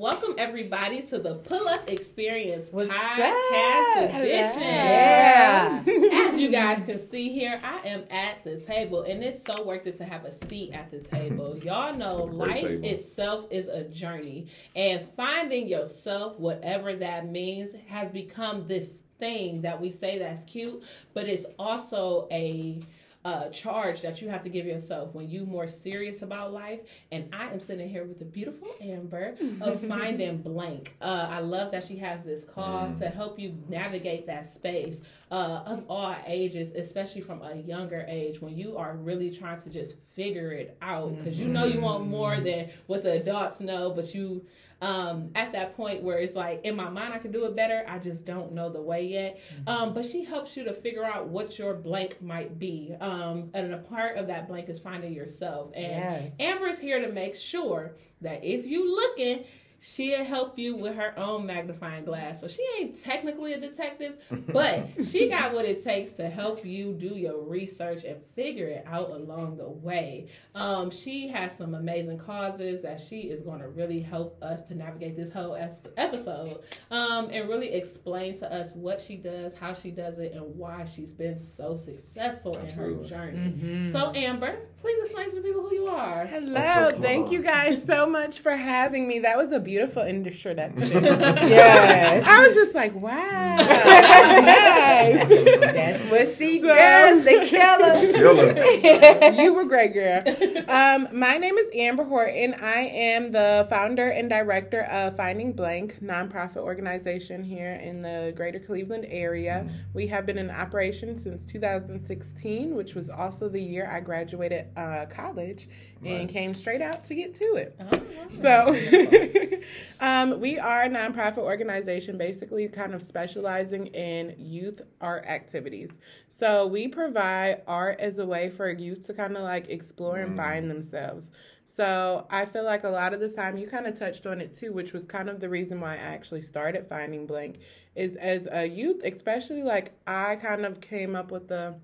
welcome everybody to the Pull Up Experience What's podcast up? edition. Yeah. As you guys can see here, I am at the table, and it's so worth it to have a seat at the table. Y'all know life table. itself is a journey, and finding yourself, whatever that means, has become this thing that we say that's cute, but it's also a uh, charge that you have to give yourself when you more serious about life. And I am sitting here with the beautiful Amber of Finding Blank. Uh, I love that she has this cause to help you navigate that space uh, of all ages, especially from a younger age when you are really trying to just figure it out because you know you want more than what the adults know, but you um, at that point where it's like in my mind I can do it better. I just don't know the way yet. Um, but she helps you to figure out what your blank might be. Um, and a part of that blank is finding yourself. And Yes. Amber's here to make sure that if you looking, she'll help you with her own magnifying glass. So she ain't technically a detective, but she got what it takes to help you do your research and figure it out along the way. Um, she has some amazing causes that she is going to really help us to navigate this whole episode um, and really explain to us what she does, how she does it, and why she's been so successful in her journey. Mm-hmm. So, Amber, please explain to the people who you are. Hello, thank you guys so much for having me. That was a beautiful industry introduction. yes. I was just like, wow. nice. That's what she So- does, the killer. Killer. you were great, girl. Um, my name is Amber Horton. I am the founder and director of Finding Blank, nonprofit organization here in the greater Cleveland area. We have been in operation since 2016, which was also the year I graduated uh, college and came straight out to get to it. Oh, So, um, we are a nonprofit organization basically kind of specializing in youth art activities. So, we provide art as a way for youth to kind of like explore and find themselves. So, I feel like a lot of the time you kind of touched on it too, which was kind of the reason why I actually started Finding Blank is as a youth, especially like I kind of came up with the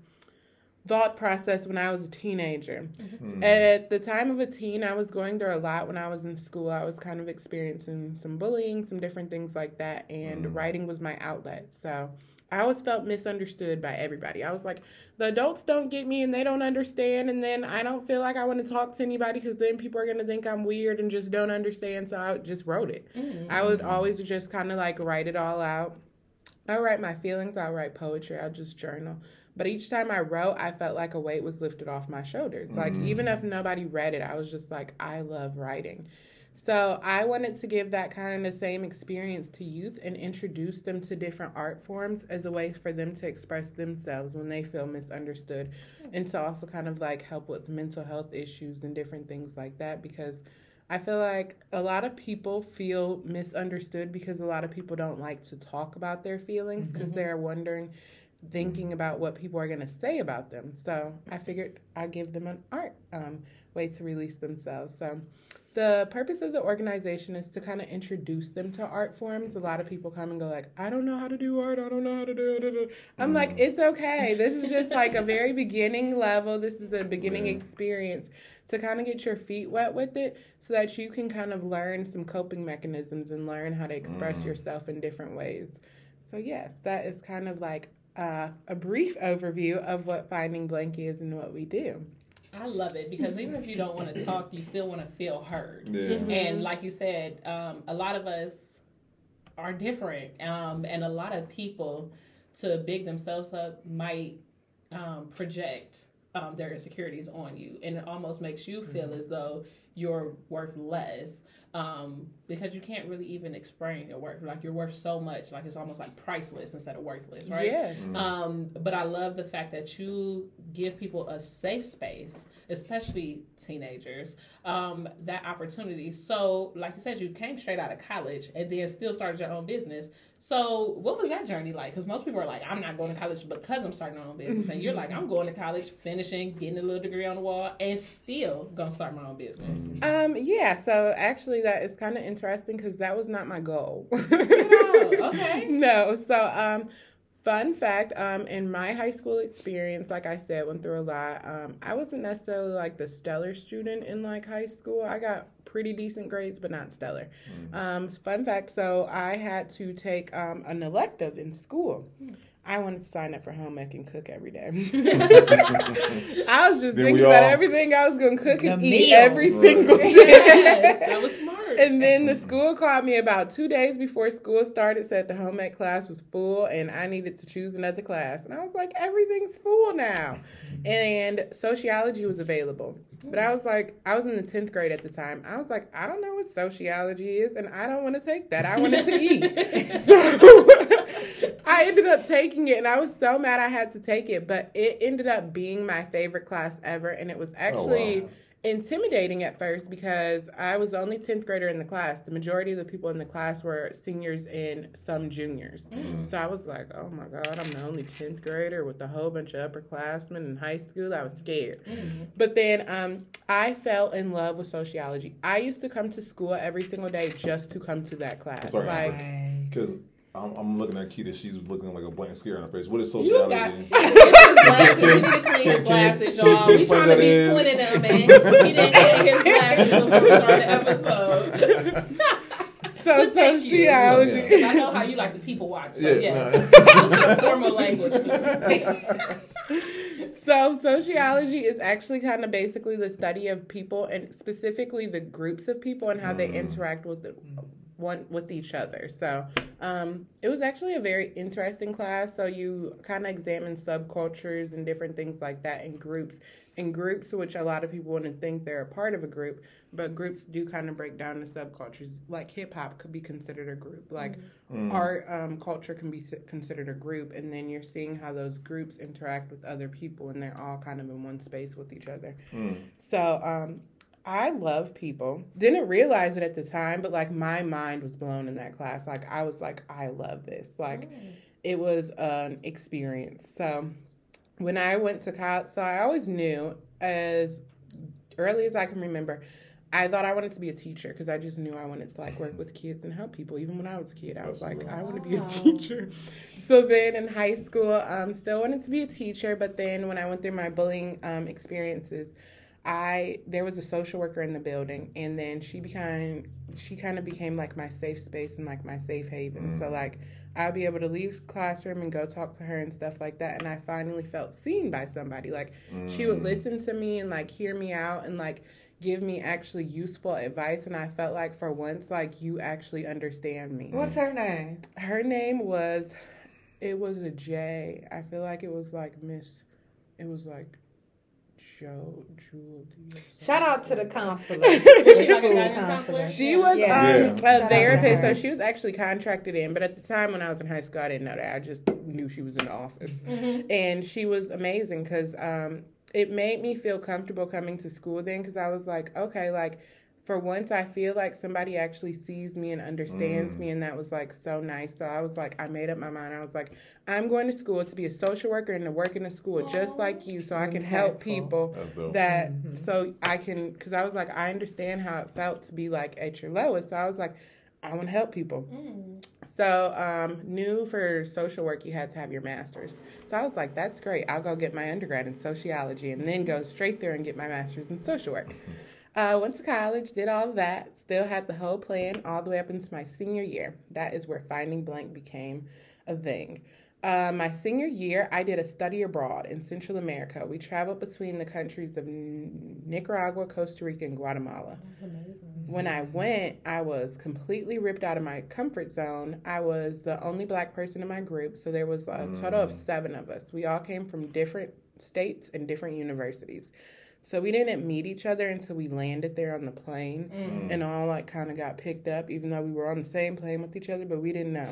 thought process when I was a teenager. Mm-hmm. At the time of a teen, I was going through a lot when I was in school. I was kind of experiencing some bullying, some different things like that, and mm. writing was my outlet. So I always felt misunderstood by everybody. I was like, the adults don't get me and they don't understand, and then I don't feel like I want to talk to anybody because then people are going to think I'm weird and just don't understand. So I just wrote it. Mm. I would mm-hmm. always just kind of like write it all out. I write my feelings, I'll write poetry, I'll just journal. But each time I wrote, I felt like a weight was lifted off my shoulders. Like, mm. even if nobody read it, I was just like, I love writing. So, I wanted to give that kind of same experience to youth and introduce them to different art forms as a way for them to express themselves when they feel misunderstood. And to also kind of like help with mental health issues and different things like that because I feel like a lot of people feel misunderstood because a lot of people don't like to talk about their feelings because they're wondering, thinking about what people are going to say about them. So I figured I'd give them an art um, way to release themselves. So the purpose of the organization is to kind of introduce them to art forms. A lot of people come and go like, I don't know how to do art. I don't know how to do it. I'm like, it's okay. This is just like a very beginning level. This is a beginning Yeah. experience to kind of get your feet wet with it so that you can kind of learn some coping mechanisms and learn how to express yourself in different ways. So, yes, that is kind of like uh, a brief overview of what Finding Blank is and what we do. I love it because even if you don't want to talk, you still want to feel heard. Yeah. And like you said, um, a lot of us are different, um, and a lot of people to big themselves up might um, project um, their insecurities on you, and it almost makes you feel as though you're worth less um, because you can't really even explain your worth. Like you're worth so much, like it's almost like priceless instead of worthless, right? Yes. Um, but I love the fact that you give people a safe space, especially teenagers, um, that opportunity. So, like you said, you came straight out of college and then still started your own business. So, what was that journey like? Because most people are like, I'm not going to college because I'm starting my own business. And you're like, I'm going to college, finishing, getting a little degree on the wall, and still going to start my own business. Um, yeah, so actually that is kind of interesting because that was not my goal. Oh, okay. no, so um, Fun fact, um, in my high school experience, like I said, went through a lot. Um, I wasn't necessarily like the stellar student in like high school. I got pretty decent grades, but not stellar. Um, fun fact, so I had to take um, an elective in school. I wanted to sign up for home ec and cook every day. I was just Then thinking we about all- everything I was going to cook and The eat every Right. single day. yes, that was smart. And then the school called me about two days before school started, said the home ec class was full and I needed to choose another class. And I was like, everything's full now. And sociology was available. But I was like, I was in the 10th grade at the time. I was like, I don't know what sociology is and I don't want to take that. I wanted to eat. so I ended up taking it and I was so mad I had to take it. But it ended up being my favorite class ever. And it was oh, actually wow. Intimidating at first because I was the only 10th grader in the class. The majority of the people in the class were seniors and some juniors. So I was like, oh my God, I'm the only 10th grader with a whole bunch of upperclassmen in high school. I was scared. But then um, I fell in love with sociology. I used to come to school every single day just to come to that class. Sorry, like, Because I'm, I'm looking at Keita. She's looking like a blank stare on her face. What is You got glasses. He need to clean his glasses, y'all. We trying to be is? twinning them, man. He didn't clean his glasses before we started the episode. so But thank you. sociology. Yeah. I know how you like to people watch. So Yeah, yeah, no. Formal language. So, sociology is actually kind of basically the study of people and specifically the groups of people and how they mm. interact with the, one with each other. So, um, it was actually a very interesting class. So, you kind of examine subcultures and different things like that in groups. In groups, which a lot of people wouldn't think they're a part of a group, but groups do kind of break down the subcultures. Like hip hop could be considered a group. Like art um, culture can be considered a group, and then you're seeing how those groups interact with other people, and they're all kind of in one space with each other. So um, I love people. Didn't realize it at the time, but like my mind was blown in that class. Like I was like, I love this. Like it was an experience. So when I went to college, so I always knew as early as I can remember. I thought I wanted to be a teacher because I just knew I wanted to like work with kids and help people. Even when I was a kid, I was like, I want to be a teacher. So then in high school, um, still wanted to be a teacher. But then when I went through my bullying um, experiences, I there was a social worker in the building, and then she became she kind of became like my safe space and like my safe haven. So mm-hmm. like I'd be able to leave classroom and go talk to her and stuff like that. And I finally felt seen by somebody. Like she would mm. listen to me and like hear me out and like give me actually useful advice. And I felt like for once, like you actually understand me. What's her name? Her name was, it was a J. I feel like it was like Miss, it was like Joe, Jewel. Shout out to the counselor. she the school counselor. counselor? She was Yeah. um, Yeah. a Shout therapist, so she was actually contracted in. But at the time when I was in high school, I didn't know that. I just knew she was in the office, and she was amazing because um, it made me feel comfortable coming to school then. Because I was like, okay, like for once, I feel like somebody actually sees me and understands me, and that was like so nice. So I was like, I made up my mind. I was like, I'm going to school to be a social worker and to work in a school just like you, so I can help people That's dope. that mm-hmm. so I can because I was like I understand how it felt to be like at your lowest. So I was like I want to help people. Mm. So um, knew for social work you had to have your master's. So I was like that's great. I'll go get my undergrad in sociology and then go straight there and get my master's in social work. Uh, went to college, did all that. Still had the whole plan all the way up into my senior year. That is where finding blank became a thing. Uh, my senior year, I did a study abroad in Central America. We traveled between the countries of Nicaragua, Costa Rica, and Guatemala. When I went, I was completely ripped out of my comfort zone. I was the only black person in my group, so there was a total of seven of us. We all came from different states and different universities. So we didn't meet each other until we landed there on the plane and all like kind of got picked up, even though we were on the same plane with each other, but we didn't know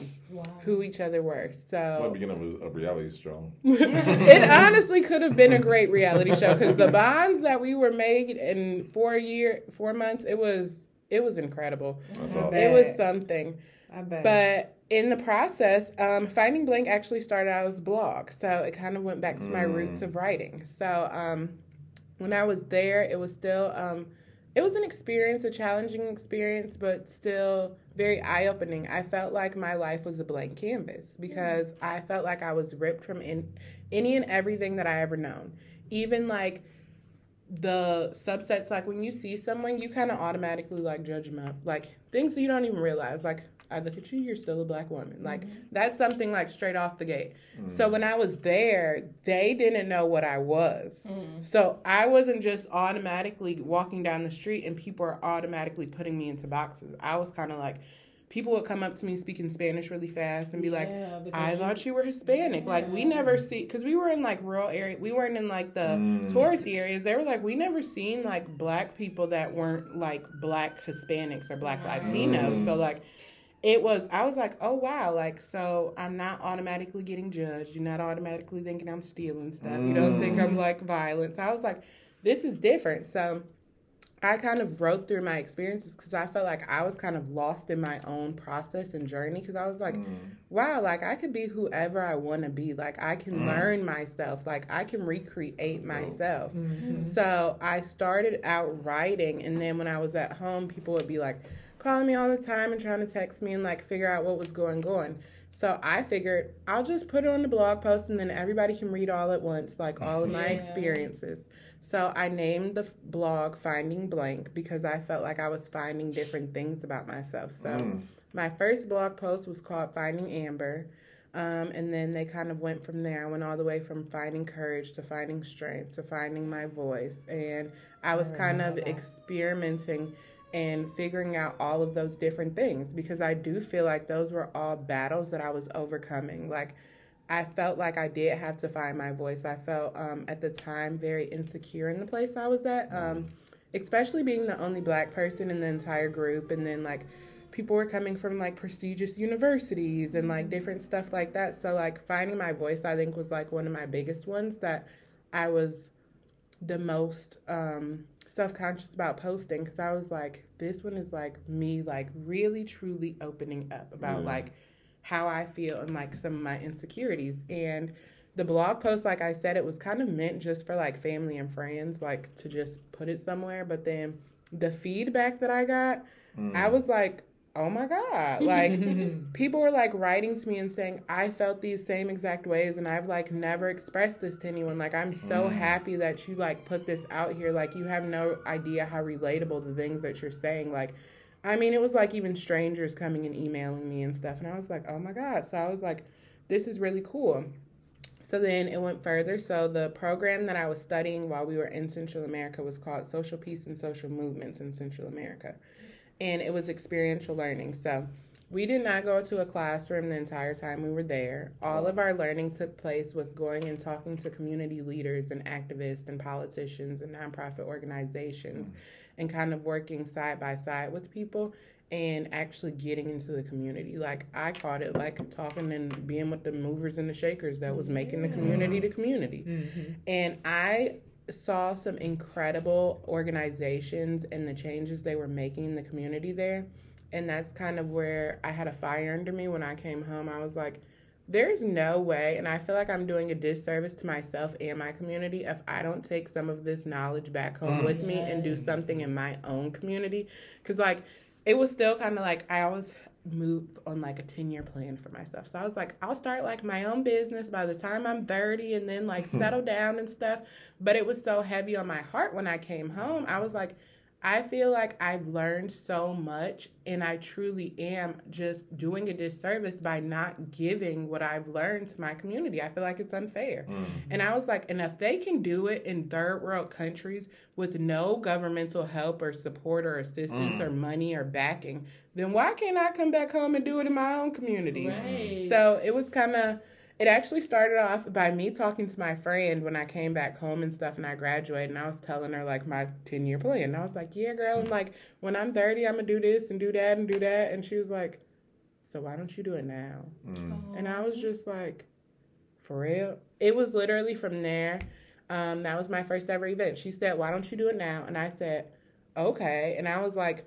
who each other were. Might So begin of a, a reality show. it honestly could have been a great reality show because the bonds that we were made in four year, four months, it was it was incredible. That's I all. bet. It was something. I bet. But in the process, um, Finding Blank actually started out as a blog. So it kind of went back to my roots of writing. So um, when I was there, it was still um, it was an experience, a challenging experience, but still very eye opening. I felt like my life was a blank canvas because I felt like I was ripped from in, any and everything that I ever known. Even like the subsets, like when you see someone, you kind of automatically like judge them up, like things that you don't even realize. Like I look at you, you're still a black woman. Like that's something like straight off the gate. So when I was there, they didn't know what I was. So I wasn't just automatically walking down the street and people are automatically putting me into boxes. I was kind of like, people would come up to me speaking Spanish really fast and be like, Yeah, because I you- thought you were Hispanic. Like we never see, because we were in like rural area. We weren't in like the Mm. touristy areas. They were like, we never seen like black people that weren't like black Hispanics or black Right. Latinos. Mm. So like, it was. I was like, oh wow, like so I'm not automatically getting judged. You're not automatically thinking I'm stealing stuff. You don't think I'm like violent. So I was like, this is different. So. I kind of wrote through my experiences because I felt like I was kind of lost in my own process and journey because I was like, wow, like I could be whoever I want to be. Like I can Mm. learn myself. Like I can recreate myself. Mm-hmm. So I started out writing, and then when I was at home, people would be like calling me all the time and trying to text me and like figure out what was going on. So I figured I'll just put it on the blog post, and then everybody can read all at once, like all of my Yeah. experiences. So I named the blog Finding Blank because I felt like I was finding different things about myself. So Mm. my first blog post was called Finding Amber. Um, and then they kind of went from there. I went all the way from finding courage to finding strength to finding my voice. And I was kind of experimenting and figuring out all of those different things because I do feel like those were all battles that I was overcoming. Like, I felt like I did have to find my voice. I felt um, at the time very insecure in the place I was at, um, especially being the only black person in the entire group. And then, like, people were coming from like prestigious universities and like different stuff like that. So, like, finding my voice, I think, was like one of my biggest ones that I was the most um, self conscious about posting because I was like, this one is like me, like, really truly opening up about Yeah. like how I feel and like some of my insecurities. And the blog post, like I said, it was kind of meant just for like family and friends, like to just put it somewhere. But then the feedback that I got, Mm. I was like, oh my God. Like, people were like writing to me and saying, I felt these same exact ways and I've like never expressed this to anyone. Like, I'm so Mm. happy that you like put this out here. Like, you have no idea how relatable the things that you're saying. Like, I mean, it was like even strangers coming and emailing me and stuff. And I was like, oh my God. So I was like, this is really cool. So then it went further. So the program that I was studying while we were in Central America was called Social Peace and Social Movements in Central America. And it was experiential learning. So we did not go to a classroom the entire time we were there. All of our learning took place with going and talking to community leaders and activists and politicians and nonprofit organizations and kind of working side by side with people and actually getting into the community. Like I caught it like talking and being with the movers and the shakers that was making the community the community. Mm-hmm. And I saw some incredible organizations and the changes they were making in the community there. And that's kind of where I had a fire under me when I came home. I was like, there's no way, and I feel like I'm doing a disservice to myself and my community if I don't take some of this knowledge back home mm. with me and do something in my own community. Because, like, it was still kind of like I always moved on like a 10 year plan for myself. So I was like, I'll start like my own business by the time I'm 30 and then like settle down and stuff. But it was so heavy on my heart when I came home. I was like, I feel like I've learned so much and I truly am just doing a disservice by not giving what I've learned to my community. I feel like it's unfair. Mm. And I was like, and if they can do it in third world countries with no governmental help or support or assistance or money or backing, then why can't I come back home and do it in my own community? Right. So it was kind of, it actually started off by me talking to my friend when I came back home and stuff and I graduated and I was telling her like my 10 year plan. And I was like, yeah, girl, and like when I'm 30, I'm gonna do this and do that and do that. And she was like, so why don't you do it now? Mm. And I was just like, for real? It was literally from there. Um, that was my first ever event. She said, why don't you do it now? And I said, okay. And I was like,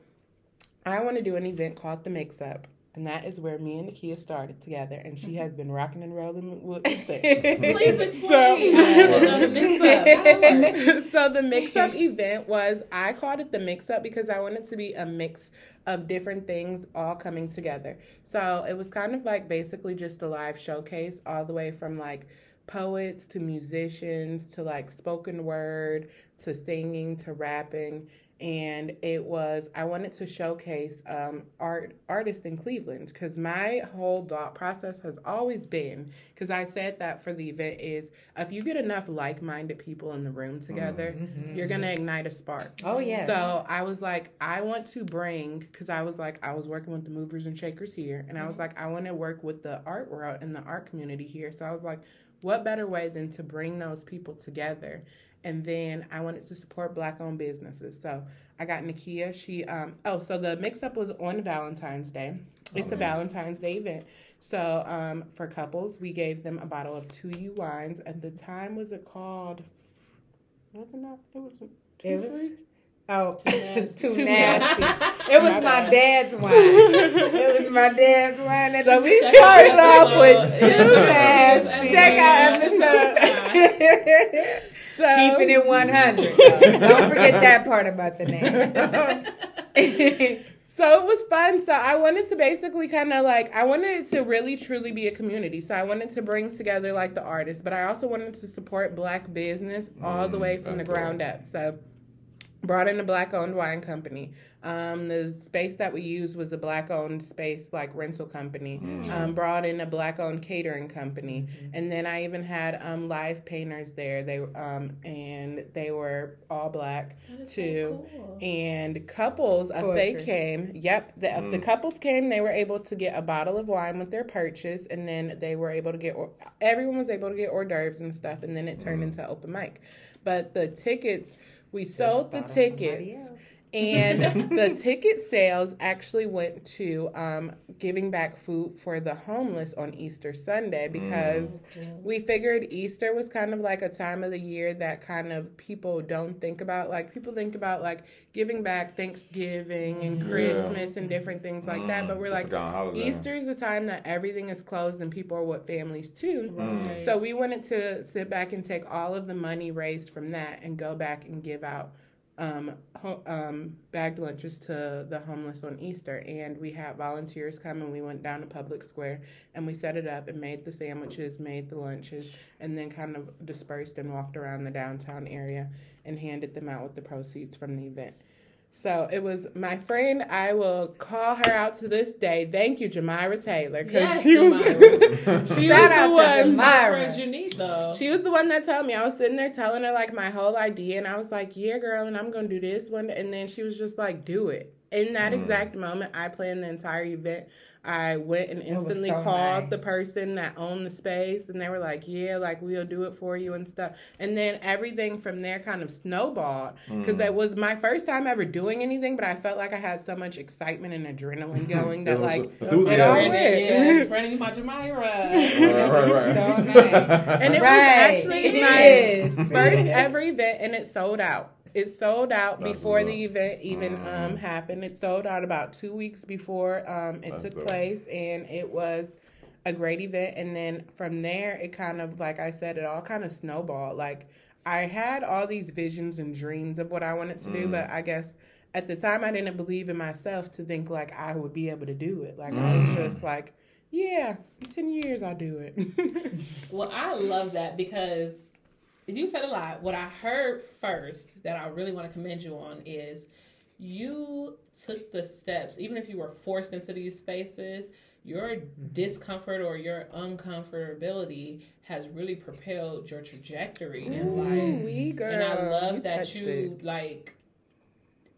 I want to do an event called The Mix Up. And that is where me and Nakia started together, and she has been rocking and rolling with me since. Please explain. So- I wanna know the mix-up. It so the mix up event was I called it the mix up because I wanted to be a mix of different things all coming together. So it was kind of like basically just a live showcase all the way from like poets to musicians to like spoken word to singing to rapping and it was I wanted to showcase um, art artists in Cleveland because my whole thought process has always been because I said that for the event is if you get enough like-minded people in the room together, mm-hmm, mm-hmm, you're gonna mm-hmm. ignite a spark. Oh yeah. So I was like, I want to bring because I was like, I was working with the movers and shakers here, and I was like, I want to work with the art world and the art community here. So I was like, what better way than to bring those people together? And then I wanted to support black-owned businesses. So I got Nakia. She um oh, so the mix-up was on Valentine's Day. It's a Valentine's Day event. So um for couples, we gave them a bottle of two U wines. At the time, was it called? Was it not? It was. It was- Two-Free? oh, nasty. too Too nasty. nasty. It was My my dad's wine. it was my dad's wine. At So we started off with the two episode. nasty. Check our Yeah. episode. So, Keeping it 100. Don't forget that part about the name. So it was fun. So I wanted to basically kind of like I wanted it to really truly be a community. So I wanted to bring together like the artists, but I also wanted to support black business all the Mm, way from the that's ground up. So brought in a black owned wine company. Um, the space that we used was a black owned space like rental company. Um, brought in a black owned catering company, and then I even had um, live painters there. They um, and they were all black That is so too. cool. And couples, if they came, yep, the, if the couples came, they were able to get a bottle of wine with their purchase, and then they were able to get, or, everyone was able to get hors d'oeuvres and stuff, and then it turned into open mic. But the tickets, we sold the Just thought of somebody tickets. And the ticket sales actually went to um, giving back food for the homeless on Easter Sunday because oh, we figured Easter was kind of like a time of the year that kind of people don't think about. Like people think about like giving back Thanksgiving and mm-hmm. Christmas and different things like that, but we're like Forgotten holiday. Easter is a time that everything is closed and people are with families too. Right. So we wanted to sit back and take all of the money raised from that and go back and give out um, ho- um, bagged lunches to the homeless on Easter. And we had volunteers come and we went down to Public Square and we set it up and made the sandwiches, made the lunches, and then kind of dispersed and walked around the downtown area and handed them out with the proceeds from the event. So it was my friend. I will call her out to this day. Thank you, Jamira Taylor, because Yes, she was she Shout was out the to one. Jamira. Friends you need though. She was the one that told me. I was sitting there telling her like my whole idea, and I was like, "Yeah, girl," and I'm gonna do this one. And then she was just like, "Do it." In that mm. exact moment, I planned the entire event. I went and instantly so called the person that owned the space, and they were like, "Yeah, like we'll do it for you and stuff." And then everything from there kind of snowballed because it mm. was my first time ever doing anything, but I felt like I had so much excitement and adrenaline going that It was like enthusiasm. it all Brandon, went. yeah, Brandon, you my Jamira. Right. So nice. And it Right. was actually It my is. first ever event, and it sold out. It sold out That's before dope. the event even Mhm. um, happened. It sold out about two weeks before um, it That's took dope. place, and it was a great event. And then from there, it kind of, like I said, it all kind of snowballed. Like I had all these visions and dreams of what I wanted to do, Mm. but I guess at the time I didn't believe in myself to think like I would be able to do it. Like I was Mm. just like, yeah, in ten years I'll do it. Well, I love that because you said a lot. What I heard first that I really want to commend you on is you took the steps, even if you were forced into these spaces, your mm-hmm. discomfort or your uncomfortability has really propelled your trajectory in life. Ooh-wee, girl. and I love You that you it. like.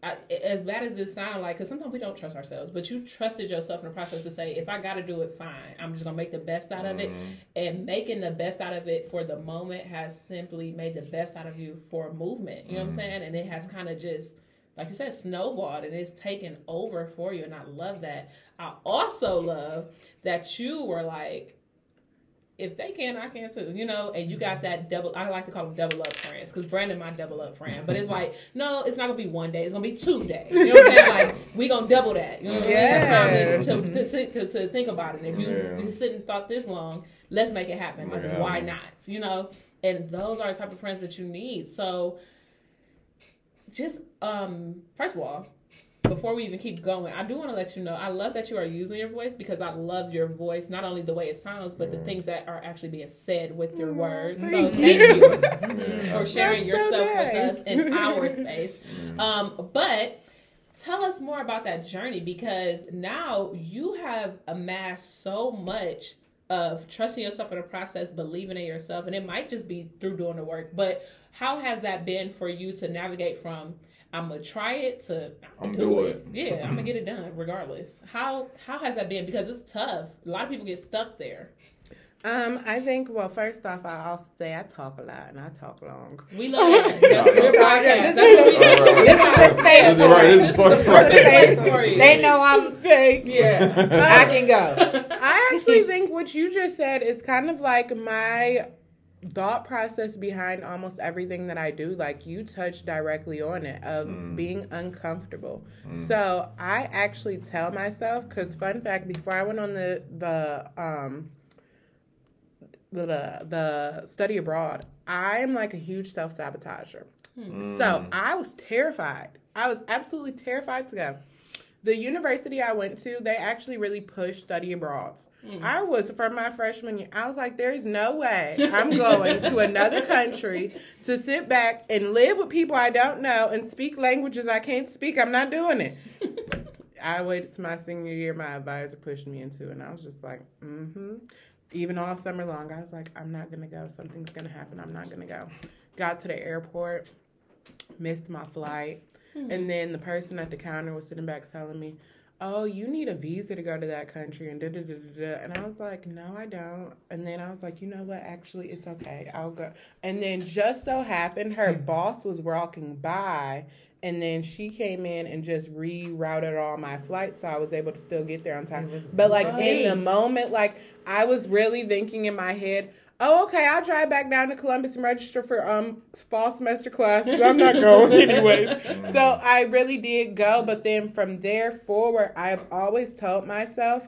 I, as bad as this sound like, because sometimes we don't trust ourselves, but you trusted yourself in the process to say, if I got to do it, fine. I'm just gonna make the best out of it, mm-hmm. and making the best out of it for the moment has simply made the best out of you for a movement. You know what I'm mm-hmm. saying? And it has kind of just, like you said, snowballed and it's taken over for you. And I love that. I also love that you were like, if they can, I can too, you know. And you got that double. I like to call them double up friends because Brandon my double up friend. But it's like, no, it's not gonna be one day. It's gonna be two days. You know what I'm saying? Like we gonna double that. You know what Yes. I mean? To, to, to, to think about it. If you, Yeah. you sit and thought this long, let's make it happen. Like it why not? You know. And those are the type of friends that you need. So, just um, first of all, before we even keep going, I do want to let you know I love that you are using your voice because I love your voice, not only the way it sounds, but the mm. things that are actually being said with your mm, words. So thank thank you. you for sharing That's so yourself with us in our space. Mm. Um, but tell us more about that journey because now you have amassed so much of trusting yourself in the process, believing in yourself, and it might just be through doing the work. But how has that been for you to navigate from I'm gonna try it to I'm do do it. Yeah, I'm gonna get it done regardless. How how has that been? Because it's tough. A lot of people get stuck there. Um, I think well, first off, I'll say I talk a lot and I talk long. We love that. That's your So, podcast. yeah, this is- Right, right, right. This is the space This for right, it. this is for- This is right. the space for you. They know I'm. Thank Yeah. I can go. I actually think what you just said is kind of like my thought process behind almost everything that I do. Like you touched directly on it of mm. being uncomfortable. Mm. So I actually tell myself because fun fact, before I went on the the um the the study abroad, I am like a huge self sabotager. Hmm. So mm. I was terrified. I was absolutely terrified to go. The university I went to, they actually really pushed study abroads. I was from my freshman year. I was like, "There's no way I'm going to another country to sit back and live with people I don't know and speak languages I can't speak. I'm not doing it." I waited to my senior year. My advisor pushed me into it, and I was just like, "Mm-hmm." Even all summer long, I was like, "I'm not gonna go. Something's gonna happen. I'm not gonna go." Got to the airport, missed my flight, and then the person at the counter was sitting back telling me, "Oh, you need a visa to go to that country," and da da da da da. And I was like, "No, I don't." And then I was like, "You know what? Actually, it's okay. I'll go." And then just so happened, her boss was walking by. And then she came in and just rerouted all my flights, so I was able to still get there on time. But like in the moment, like I was really thinking in my head, "Oh, okay, I'll drive back down to Columbus and register for um fall semester classes. I'm not going anyway. so I really did go, but then from there forward, I've always told myself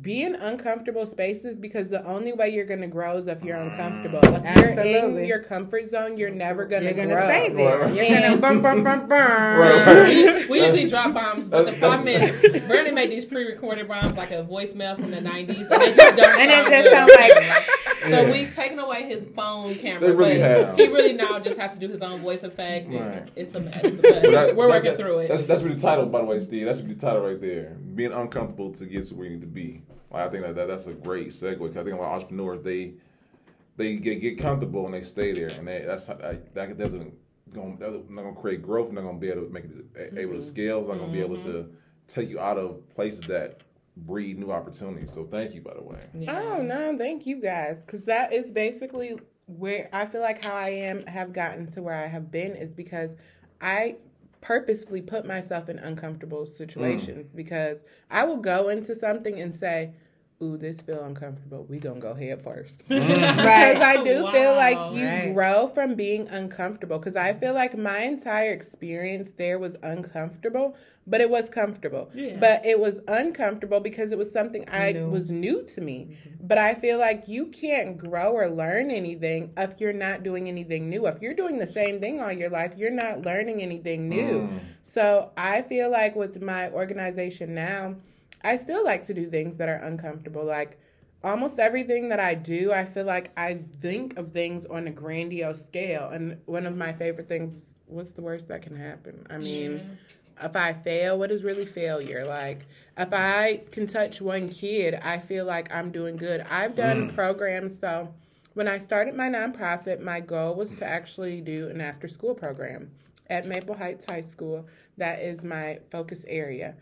be in uncomfortable spaces because the only way you're gonna grow is if you're uncomfortable. Mm. If you're in your comfort zone, you're never gonna grow. You're gonna grow. stay there. Right. You're gonna burn, burn, burn, burn. Right. we usually drop bombs, but the problem is Brandon made these pre-recorded bombs like a voicemail from the '90s, and they just. And it just sounds like So we've taken away his phone camera, They really but have. he really now just has to do his own voice effect. Right. It's a mess. But But that- we're that- working that- through it. That's that's really the title, by the way, Steve. That's should be the title right there. Being uncomfortable to get to where you need to be. Like, I think that, that that's a great segue. 'cause I think about entrepreneurs, they they get get comfortable and they stay there, and they, that's how, that that doesn't going that's not gonna create growth. Not gonna be able to make it a- able to mm-hmm. scale. It's not gonna be able to mm-hmm. take you out of places that breed new opportunities. So thank you, by the way. Oh no, thank you guys, because that is basically where I feel like how I am have gotten to where I have been is because I purposefully put myself in uncomfortable situations mm. because I will go into something and say, "Ooh, this feel uncomfortable. We gonna go head first. because I do feel like you Right. grow from being uncomfortable. Because I feel like my entire experience there was uncomfortable, but it was comfortable. Yeah. But it was uncomfortable because it was something I New. was new to me. But I feel like you can't grow or learn anything if you're not doing anything new. If you're doing the same thing all your life, you're not learning anything new. Mm. So I feel like with my organization now, I still like to do things that are uncomfortable. Like almost everything that I do, I feel like I think of things on a grandiose scale. And one of my favorite things, what's the worst that can happen? I mean, if I fail, what is really failure? Like, if I can touch one kid, I feel like I'm doing good. I've done mm. programs. So, when I started my nonprofit, my goal was to actually do an after school program at Maple Heights High School. That is my focus area.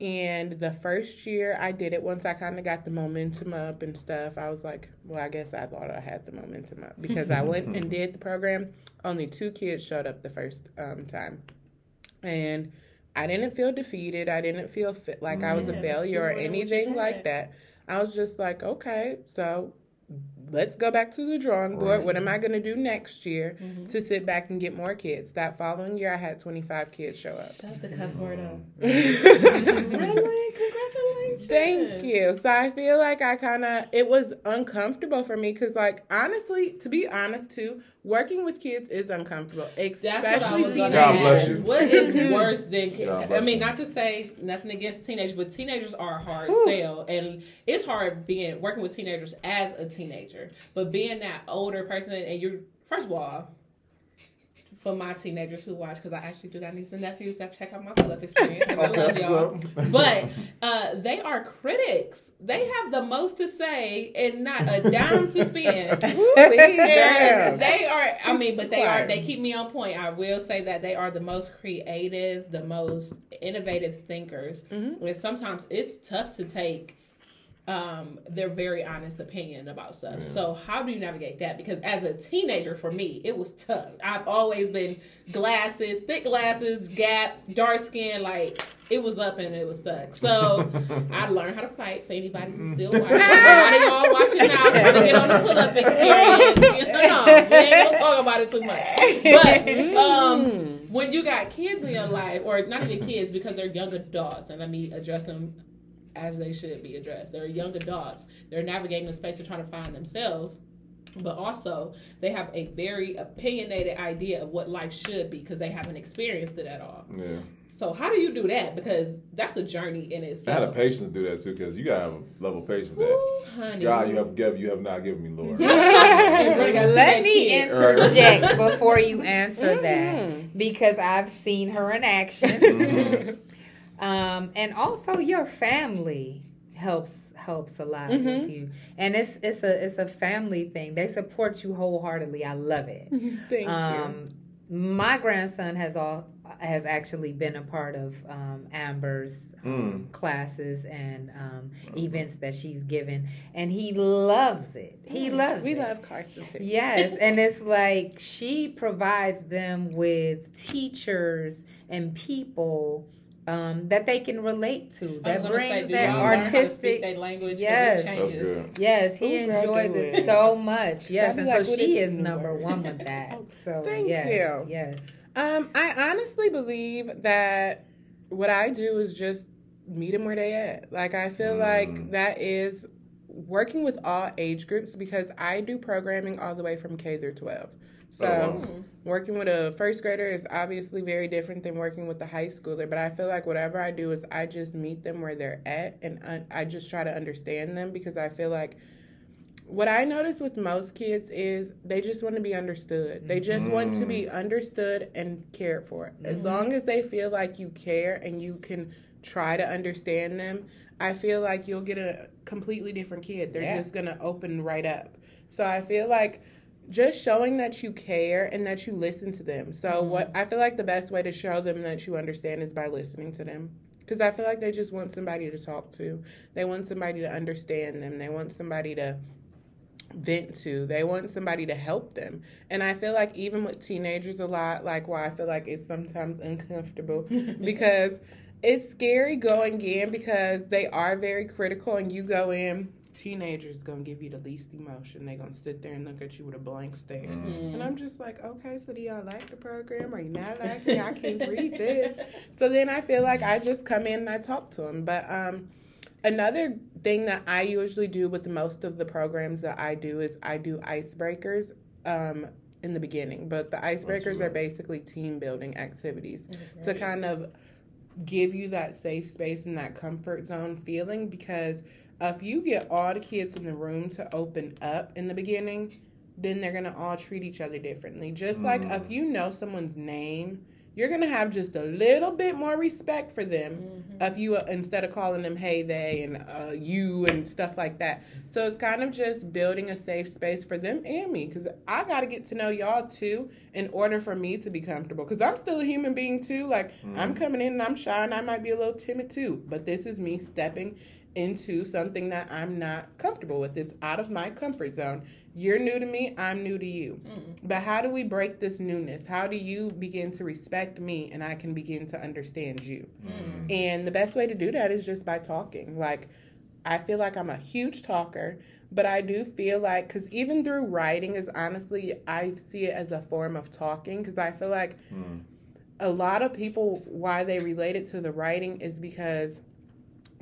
And the first year I did it, once I kind of got the momentum up and stuff, I was like, well, I guess I thought I had the momentum up because I went and did the program. Only two kids showed up the first um, time. And I didn't feel defeated. I didn't feel like I was a failure or true. What you anything like that. I was just like, okay, so let's go back to the drawing board. Right. What am I going to do next year Mm-hmm. to sit back and get more kids? That following year, I had 25 kids show up. Shut the cuss word up. Thank really? Congratulations. Thank you. So I feel like I kind of, it was uncomfortable for me because, like, honestly, to be honest, too, working with kids is uncomfortable, That's what I especially was going to God bless ask. you. What is worse than? God I mean, not to say nothing against teenagers, but teenagers are a hard Whew. sell, and it's hard being working with teenagers as a teenager. But being that older person, and you're first of all. For my teenagers who watch, because I actually do got nieces and nephews that check out my pull up experience. And I love y'all. But uh, they are critics. They have the most to say and not a dime to spend. And they are i mean but they are, they keep me on point i will say that they are the most creative the most innovative thinkers Mhm. and sometimes it's tough to take um their very honest opinion about stuff. So how do you navigate that? Because as a teenager for me it was tough. I've always been glasses thick glasses gap dark skin like it was up and it was stuck. So i learned how to fight for anybody who's still watching. A lot of y'all watching now? Trying to get on the pull-up experience. No, we ain't gonna talk about it too much. But um when you got kids in your life, or not even kids because they're young adults, and let me address them as they should be addressed. They're young adults. They're navigating the space of trying to find themselves, but also they have a very opinionated idea of what life should be because they haven't experienced it at all. Yeah. So how do you do that? Because that's a journey in itself. I had itself. a patience to do that too, because you gotta have a level of patience that honey. God, you have given, you have not given me, Lord. You really got Let me interject before you answer that because I've seen her in action. Mhm. Um, and also your family helps helps a lot with Mhm. you, and it's it's a it's a family thing. They support you wholeheartedly. I love it. Thank Um, my grandson has all has actually been a part of um, Amber's um, classes and um, events that she's given, and he loves it. He you. loves We it. love Carson too. Yes, and it's like she provides them with teachers and people um, that they can relate to. I was That gonna say, brings that y'all learn how to speak artistic. their language 'Cause Yes. it changes. Yes, he Ooh, enjoys do it it. so much. Yes, and like, so she is is number word? one with that. So Thank yes, you. yes. Um, I honestly believe that what I do is just meet them where they at. Like I feel Mm. like that is working with all age groups because I do programming all the way from K through 12. So Oh, wow. Mm. working with a first grader is obviously very different than working with a high schooler, but I feel like whatever I do is I just meet them where they're at and I, I just try to understand them because I feel like what I notice with most kids is they just want to be understood. They just want to be understood and cared for. As long as they feel like you care and you can try to understand them, I feel like you'll get a completely different kid. They're Yeah. just going to open right up. So I feel like just showing that you care and that you listen to them. So mm-hmm. what I feel like the best way to show them that you understand is by listening to them. Because I feel like they just want somebody to talk to. They want somebody to understand them. They want somebody to vent to. They want somebody to help them. And I feel like even with teenagers a lot, like why I feel like it's sometimes uncomfortable because it's scary going in because they are very critical and you go in teenagers gonna give you the least emotion. They gonna sit there and look at you with a blank stare. Mm. and i'm just like okay so do y'all like the program? Or you not like it? I can't read this. So then i feel like i just come in and i talk to them but um Another thing that I usually do with most of the programs that I do is I do icebreakers um, in the beginning, but the icebreakers are basically team building activities to kind of give you that safe space and that comfort zone feeling because if you get all the kids in the room to open up in the beginning, then they're gonna all treat each other differently. Just like Mm. if you know someone's name, you're gonna have just a little bit more respect for them if you instead of calling them hey they and uh, you and stuff like that. So it's kind of just building a safe space for them and me because I got to get to know y'all too in order for me to be comfortable because I'm still a human being too. Like I'm coming in and I'm shy and I might be a little timid too, but this is me stepping into something that I'm not comfortable with. It's out of my comfort zone. You're new to me, I'm new to you. But how do we break this newness? How do you begin to respect me and I can begin to understand you? And the best way to do that is just by talking. Like, I feel like I'm a huge talker, But I do feel like, because even through writing, is honestly, I see it as a form of talking. Because I feel like Mm. a lot of people, why they relate it to the writing is because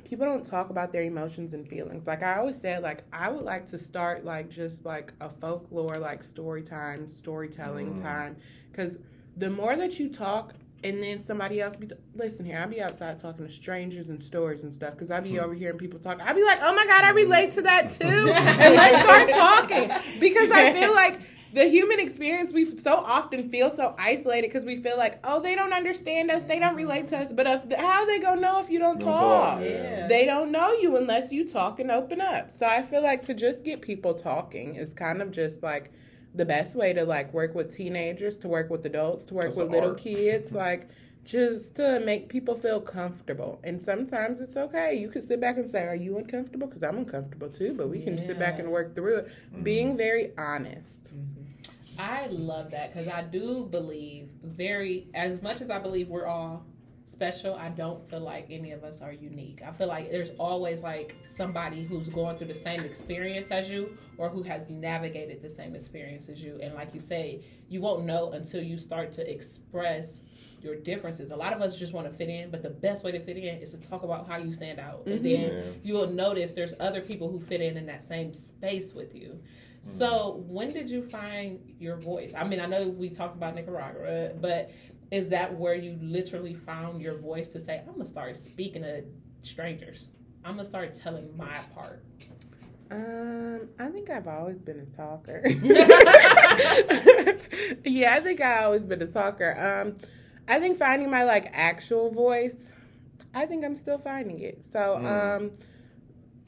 people don't talk about their emotions and feelings. Like I always said, like I would like to start like just like a folklore, like story time, storytelling Mm. time. Because the more that you talk, and then somebody else be t- listen here. I'd be outside talking to strangers and stories and stuff because I'd be Hmm. over and people talk. I'd be like, oh my god, I relate to that too, and let's start talking because I feel like the human experience we so often feel so isolated because we feel like oh they don't understand us, they don't relate to us. But if, how they gonna know if you don't, Don't talk? talk, yeah. They don't know you unless you talk and open up. So I feel like to just get people talking is kind of just like the best way to like work with teenagers, to work with adults, to work That's with little art. kids, like just to make people feel comfortable. And sometimes it's okay. You can sit back and say, "Are you uncomfortable?" Because I'm uncomfortable too. But we can sit back and work through it, Mm. being very honest. I love that because I do believe very as much as I believe we're all special. I don't feel like any of us are unique. I feel like there's always like somebody who's going through the same experience as you or who has navigated the same experience as you. And like you say, you won't know until you start to express your differences. A lot of us just want to fit in, but the best way to fit in is to talk about how you stand out. And mm-hmm. then Yeah. you'll notice there's other people who fit in in that same space with you. So, when did you find your voice? I mean, I know we talked about Nicaragua, but is that where you literally found your voice to say, I'm going to start speaking to strangers? I'm going to start telling my part. Um, I think I've always been a talker. yeah, I think I've always been a talker. Um, I think finding my like actual voice, I think I'm still finding it. So, Mm. um,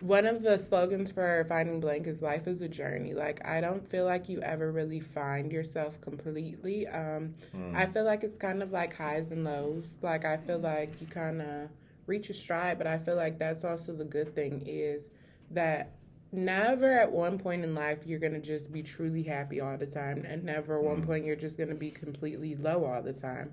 one of the slogans for finding blank is life is a journey. Like I don't feel like you ever really find yourself completely. Um, Mm. I feel like it's kind of like highs and lows. Like I feel like you kind of reach a stride, but I feel like that's also the good thing is that never at one point in life you're going to just be truly happy all the time and never at one Mm. point you're just going to be completely low all the time.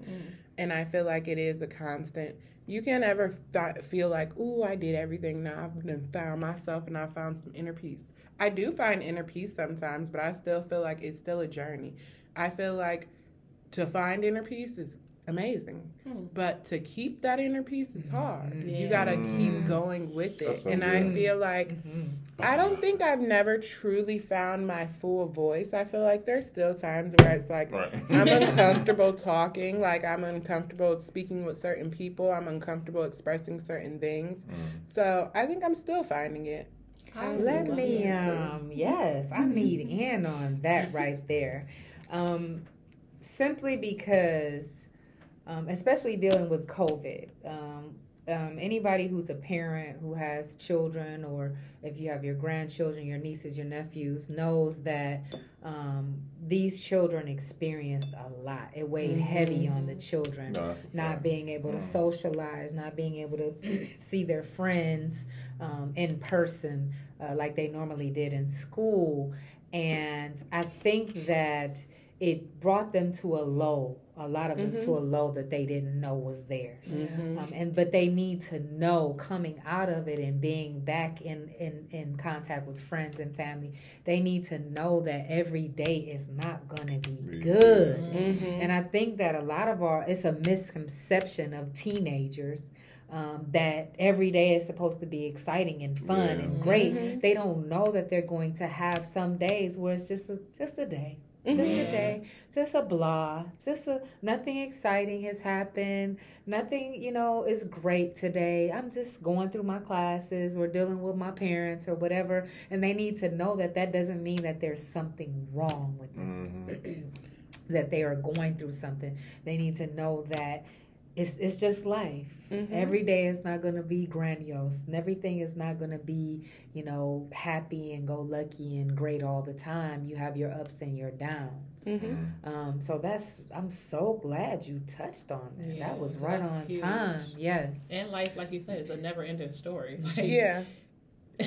And I feel like it is a constant. You can't ever th- feel like, "Ooh, I did everything. Now I've done found myself and I found some inner peace." I do find inner peace sometimes, but I still feel like it's still a journey. I feel like to find inner peace is amazing, Hmm. but to keep that inner peace is hard. You got to Mm. keep going with it. That's so and I feel like I don't think I've never truly found my full voice. I feel like there's still times where it's like Right. I'm uncomfortable talking, like I'm uncomfortable speaking with certain people, I'm uncomfortable expressing certain things. Mm. So I think I'm still finding it. I Let me, um, yes, I need in on that right there. Um, simply because, um, especially dealing with COVID, um, um, anybody who's a parent who has children, or if you have your grandchildren, your nieces, your nephews, knows that um, these children experienced a lot. It weighed heavy on the children No, not being able to Mm. socialize, not being able to see their friends um, in person uh, like they normally did in school. And I think that it brought them to a low, a lot of them Mhm. to a low that they didn't know was there. Mm-hmm. Um, and but they need to know coming out of it and being back in, in in contact with friends and family they need to know that every day is not gonna be Be good Mm-hmm. and I think that a lot of our, it's a misconception of teenagers um, that every day is supposed to be exciting and fun Yeah. and great. Mhm. They don't know that they're going to have some days where it's just a, just a day. Just a day, just a blah, just a nothing exciting has happened. Nothing, you know, is great today. I'm just going through my classes or dealing with my parents or whatever, and they need to know that that doesn't mean that there's something wrong with them Mhm. that they are going through something. They need to know that it's it's just life. Mhm. Every day is not going to be grandiose, and everything is not going to be, you know, happy and go lucky and great all the time. You have your ups and your downs. Mm-hmm. Um, so that's I'm so glad you touched on that. Yeah, that was right on huge. time. Yes. And life, like you said, is a never ending story. Like, Yeah.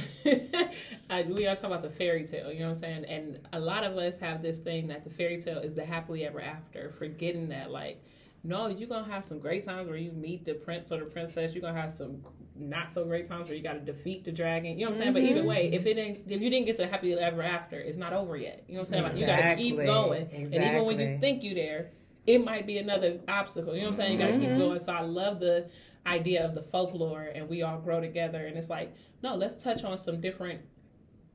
I, we always talk about the fairy tale, you know what I'm saying? And a lot of us have this thing that the fairy tale is the happily ever after, forgetting that like No, you're gonna have some great times where you meet the prince or the princess. You're gonna have some not so great times where you got to defeat the dragon. You know what I'm saying? But either mm-hmm. way, if it didn't, if you didn't get to happy ever after, it's not over yet. You know what I'm saying? Like you got to keep going. Exactly. and even when you think you there, it might be another obstacle. You know what I'm saying? You got to keep mm-hmm. going. So I love the idea of the folklore, and we all grow together. And it's like, no, let's touch on some different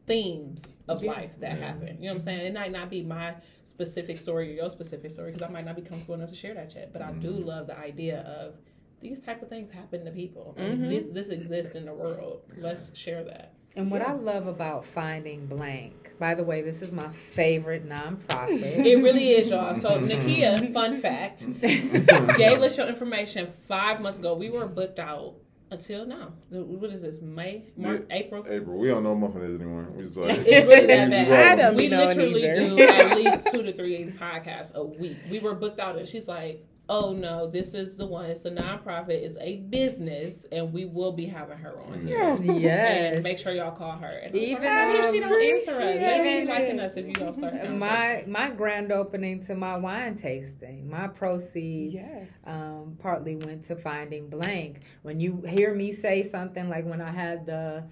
themes of Yeah. life that happen. You know what I'm saying? It might not be my specific story or your specific story because I might not be comfortable enough to share that yet. But I do mm-hmm. love the idea of these type of things happen to people. And mm-hmm. this, this exists in the world. Let's share that. And what I love about Finding Blank, by the way, this is my favorite nonprofit. It really is, y'all. So Nakia, fun fact, gave us your information five months ago. We were booked out until now. What is this? May, March, April. April, we don't know what month it is anymore. We just like, It's really that we- we bad. I don't we be literally do at least two to three podcasts a week. We were booked out, and she's like, "Oh no, this is the one. It's a nonprofit. It's a business, and we will be having her on here." And yes. make sure y'all call her. And Even, even if she don't answer us, appreciate they don't it. be liking us if you don't start. my my grand opening to my wine tasting, my proceeds Yes. um, partly went to finding blank. When you hear me say something like when I had the,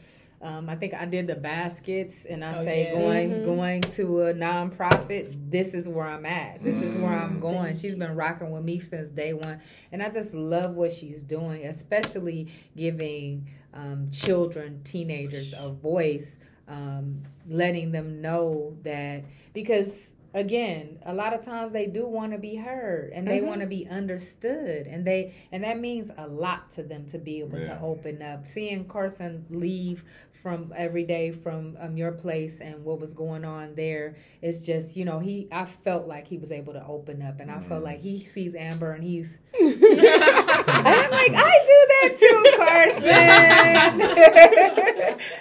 um, I think I did the baskets, and I Oh, say yeah. going Mhm. going to a nonprofit. This is where I'm at. This is where I'm going. She's been rocking with me since day one, and I just love what she's doing, especially giving um, children, teenagers a voice, um, letting them know that because again a lot of times they do want to be heard and they Mhm. want to be understood and they and that means a lot to them to be able to open up seeing carson leave from every day from um, your place and what was going on there it's just you know he i felt like he was able to open up and i felt like he sees amber and he's and I'm like, I do that too, Carson.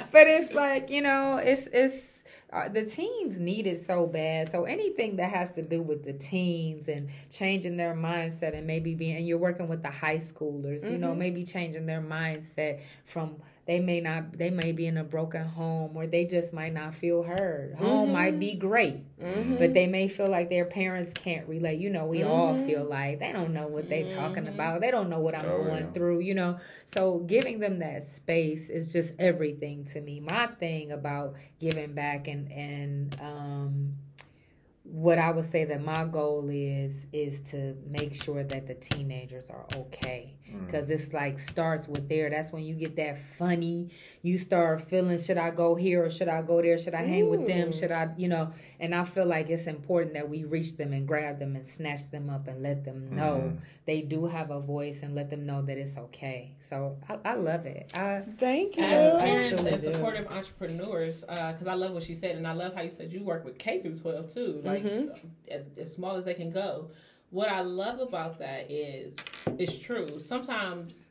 but it's like, you know, it's it's uh, the teens need it so bad. So anything that has to do with the teens and changing their mindset and maybe being and you're working with the high schoolers, you know, maybe changing their mindset from they may not they may be in a broken home or they just might not feel heard. Home might be mm-hmm. great, mm-hmm. but they may feel like their parents can't relate. You know, we all mm-hmm. feel like they don't know what they're talking about. They don't know what I'm Oh, going yeah. through, you know. So giving them that space is just everything to me. My thing about giving back and and um what I would say that my goal is is to make sure that the teenagers are okay because mm. it's like starts with there. That's when you get that funny. You start feeling should I go here or should I go there? Should I hang with them? Should I you know? And I feel like it's important that we reach them and grab them and snatch them up and let them know mm. they do have a voice and let them know that it's okay. So I, I love it. I, Thank you. as I parents truly and do. supportive entrepreneurs, uh, because I love what she said, and I love how you said you work with K through twelve too, like Mhm. as, as small as they can go. What I love about that is it's true. Sometimes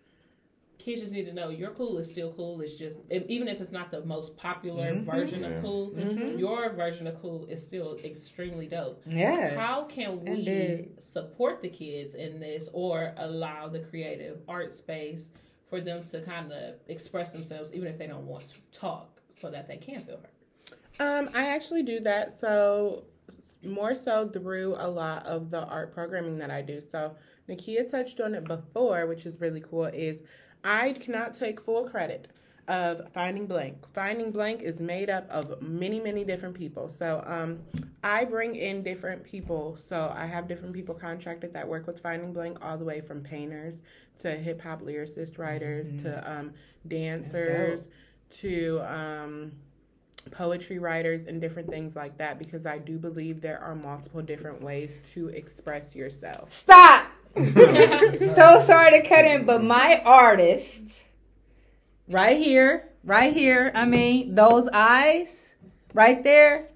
kids just need to know your cool is still cool. It's just even if it's not the most popular Mhm. version Yeah. of cool, Mhm. your version of cool is still extremely dope. yes. How can we Indeed. support the kids in this or allow the creative art space for them to kind of express themselves even if they don't want to talk so that they can feel heard? Um, I actually do that so more so through a lot of the art programming that I do. So Nakia touched on it before, which is really cool. Is I cannot take full credit of Finding Blank. Finding Blank is made up of many, many different people. So um, I bring in different people. So I have different people contracted that work with Finding Blank, all the way from painters to hip hop lyricist writers to um, dancers to um, poetry writers and different things like that because I do believe there are multiple different ways to express yourself. Stop. so sorry to cut in, but my artist, right here, right here. I mean, those eyes, right there,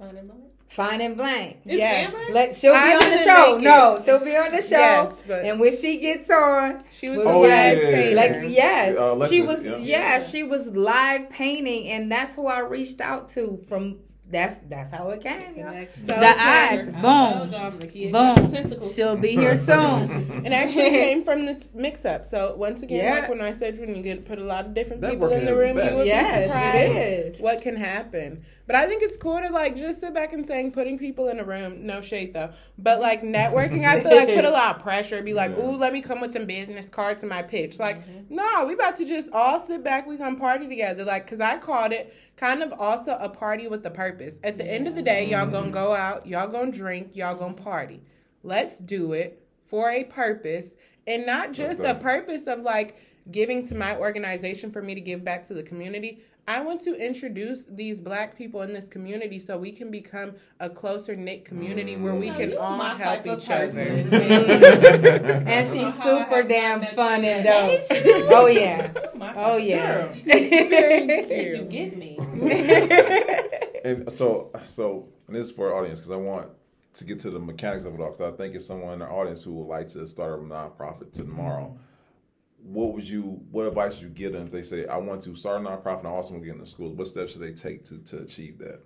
Fun and moment? Fine and blank. Is Yes. Amber? Let she'll be I on the show. No, she'll be on the show. Yes, and when she gets on, She was Oh, yeah, yeah, yeah. painter. like yes, Uh, she was yeah. yeah, she was live painting, and that's who I reached out to from that's that's how it came. y'all. So The eyes, boom, told y'all, Nakia got boom. She'll be here soon. It actually came from the mix up. So once again, Yeah. like when I said when you get put a lot of different Networking people in the room, the you would Yes, be surprised is. what can happen. But I think it's cool to like just sit back and saying putting people in a room, no shade though. But like networking, I feel like put a lot of pressure. Be like, Yeah. ooh, let me come with some business cards to my pitch. Like, mm-hmm. no, we about to just all sit back, we gonna party together. Like, cause I called it kind of also a party with a purpose. At the end of the day, y'all gonna go out, y'all gonna drink, y'all gonna party. Let's do it for a purpose and not just a purpose of like giving to my organization for me to give back to the community. I want to introduce these black people in this community so we can become a closer knit community where we No, can all my help type each person. other. and she's super damn fun and dope. Oh yeah. Oh of yeah. girl. Very You get me. And so, so and this is for our audience because I want to get to the mechanics of it all. Because I think it's someone in our audience who would like to start a nonprofit tomorrow. Mm. What would you? What advice would you give them if they say, "I want to start a nonprofit and I also want to get into schools"? What steps should they take to to achieve that?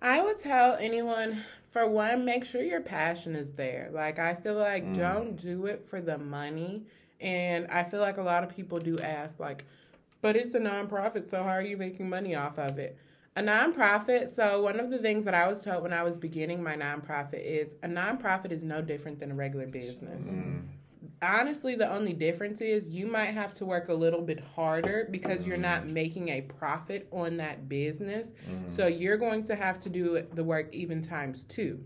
I would tell anyone for one, make sure your passion is there. Like I feel like Mm. don't do it for the money. And I feel like a lot of people do ask like, but it's a nonprofit, so how are you making money off of it? A nonprofit, so one of the things that I was told when I was beginning my nonprofit is a nonprofit is no different than a regular business honestly the only difference is you might have to work a little bit harder because you're not mm-hmm. making a profit on that business. Mm-hmm. So you're going to have to do the work even times two.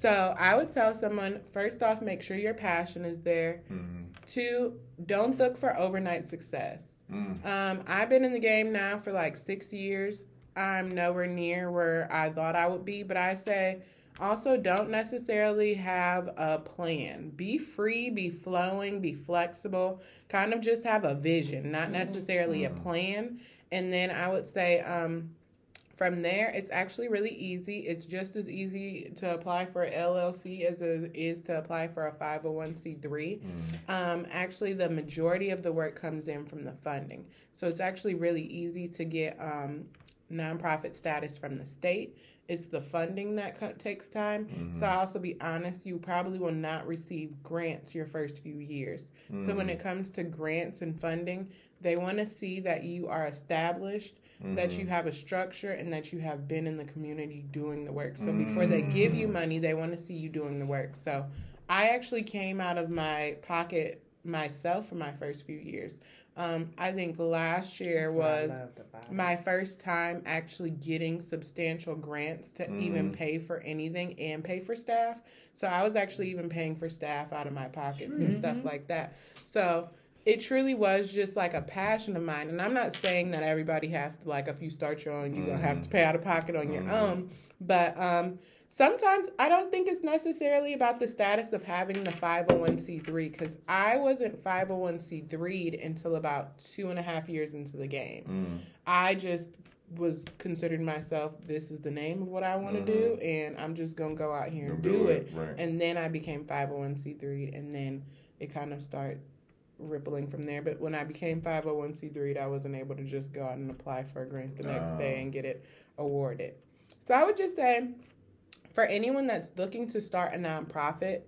So i would tell someone first off make sure your passion is there. Mm-hmm. Two don't look for overnight success. Mm. Um, i've been in the game now for like six years. I'm nowhere near where i thought i would be but i say also, don't necessarily have a plan. Be free, be flowing, be flexible. Kind of just have a vision, not necessarily a plan. And then I would say, um, from there, it's actually really easy. It's just as easy to apply for LLC as it is to apply for a 501c3. Um, actually, the majority of the work comes in from the funding. So it's actually really easy to get um, nonprofit status from the state. It's the funding that co- takes time. So mm-hmm. I'll also be honest, you probably will not receive grants your first few years. So when it mm. comes to grants and funding, they want to see that you are established, that you mm-hmm. have a structure, and that you have been in the community doing the work. So before they give you mm. money, they want to see you doing the work. So I actually came out of my pocket myself for my first few years. Um, I think last year was my first time actually getting substantial grants to even pay for anything and pay for staff. So I was actually even paying for staff out of my pockets and stuff like that. So it truly was just like a passion of mine. And I'm not saying that everybody has to like if you start your own, you're gonna have to pay out of pocket on your own. But um sometimes I don't think it's necessarily about the status of having the 501c3 because I wasn't 501c3'd until about two and a half years into the game. I just was considering myself this is the name of what I want to do and I'm just going to go out here and do, do it. it, right. And then I became 501c3 and then it kind of started rippling from there. But when I became 501c3, I wasn't able to just go out and apply for a grant the next day Ah. and get it awarded. So I would just say for anyone that's looking to start a nonprofit,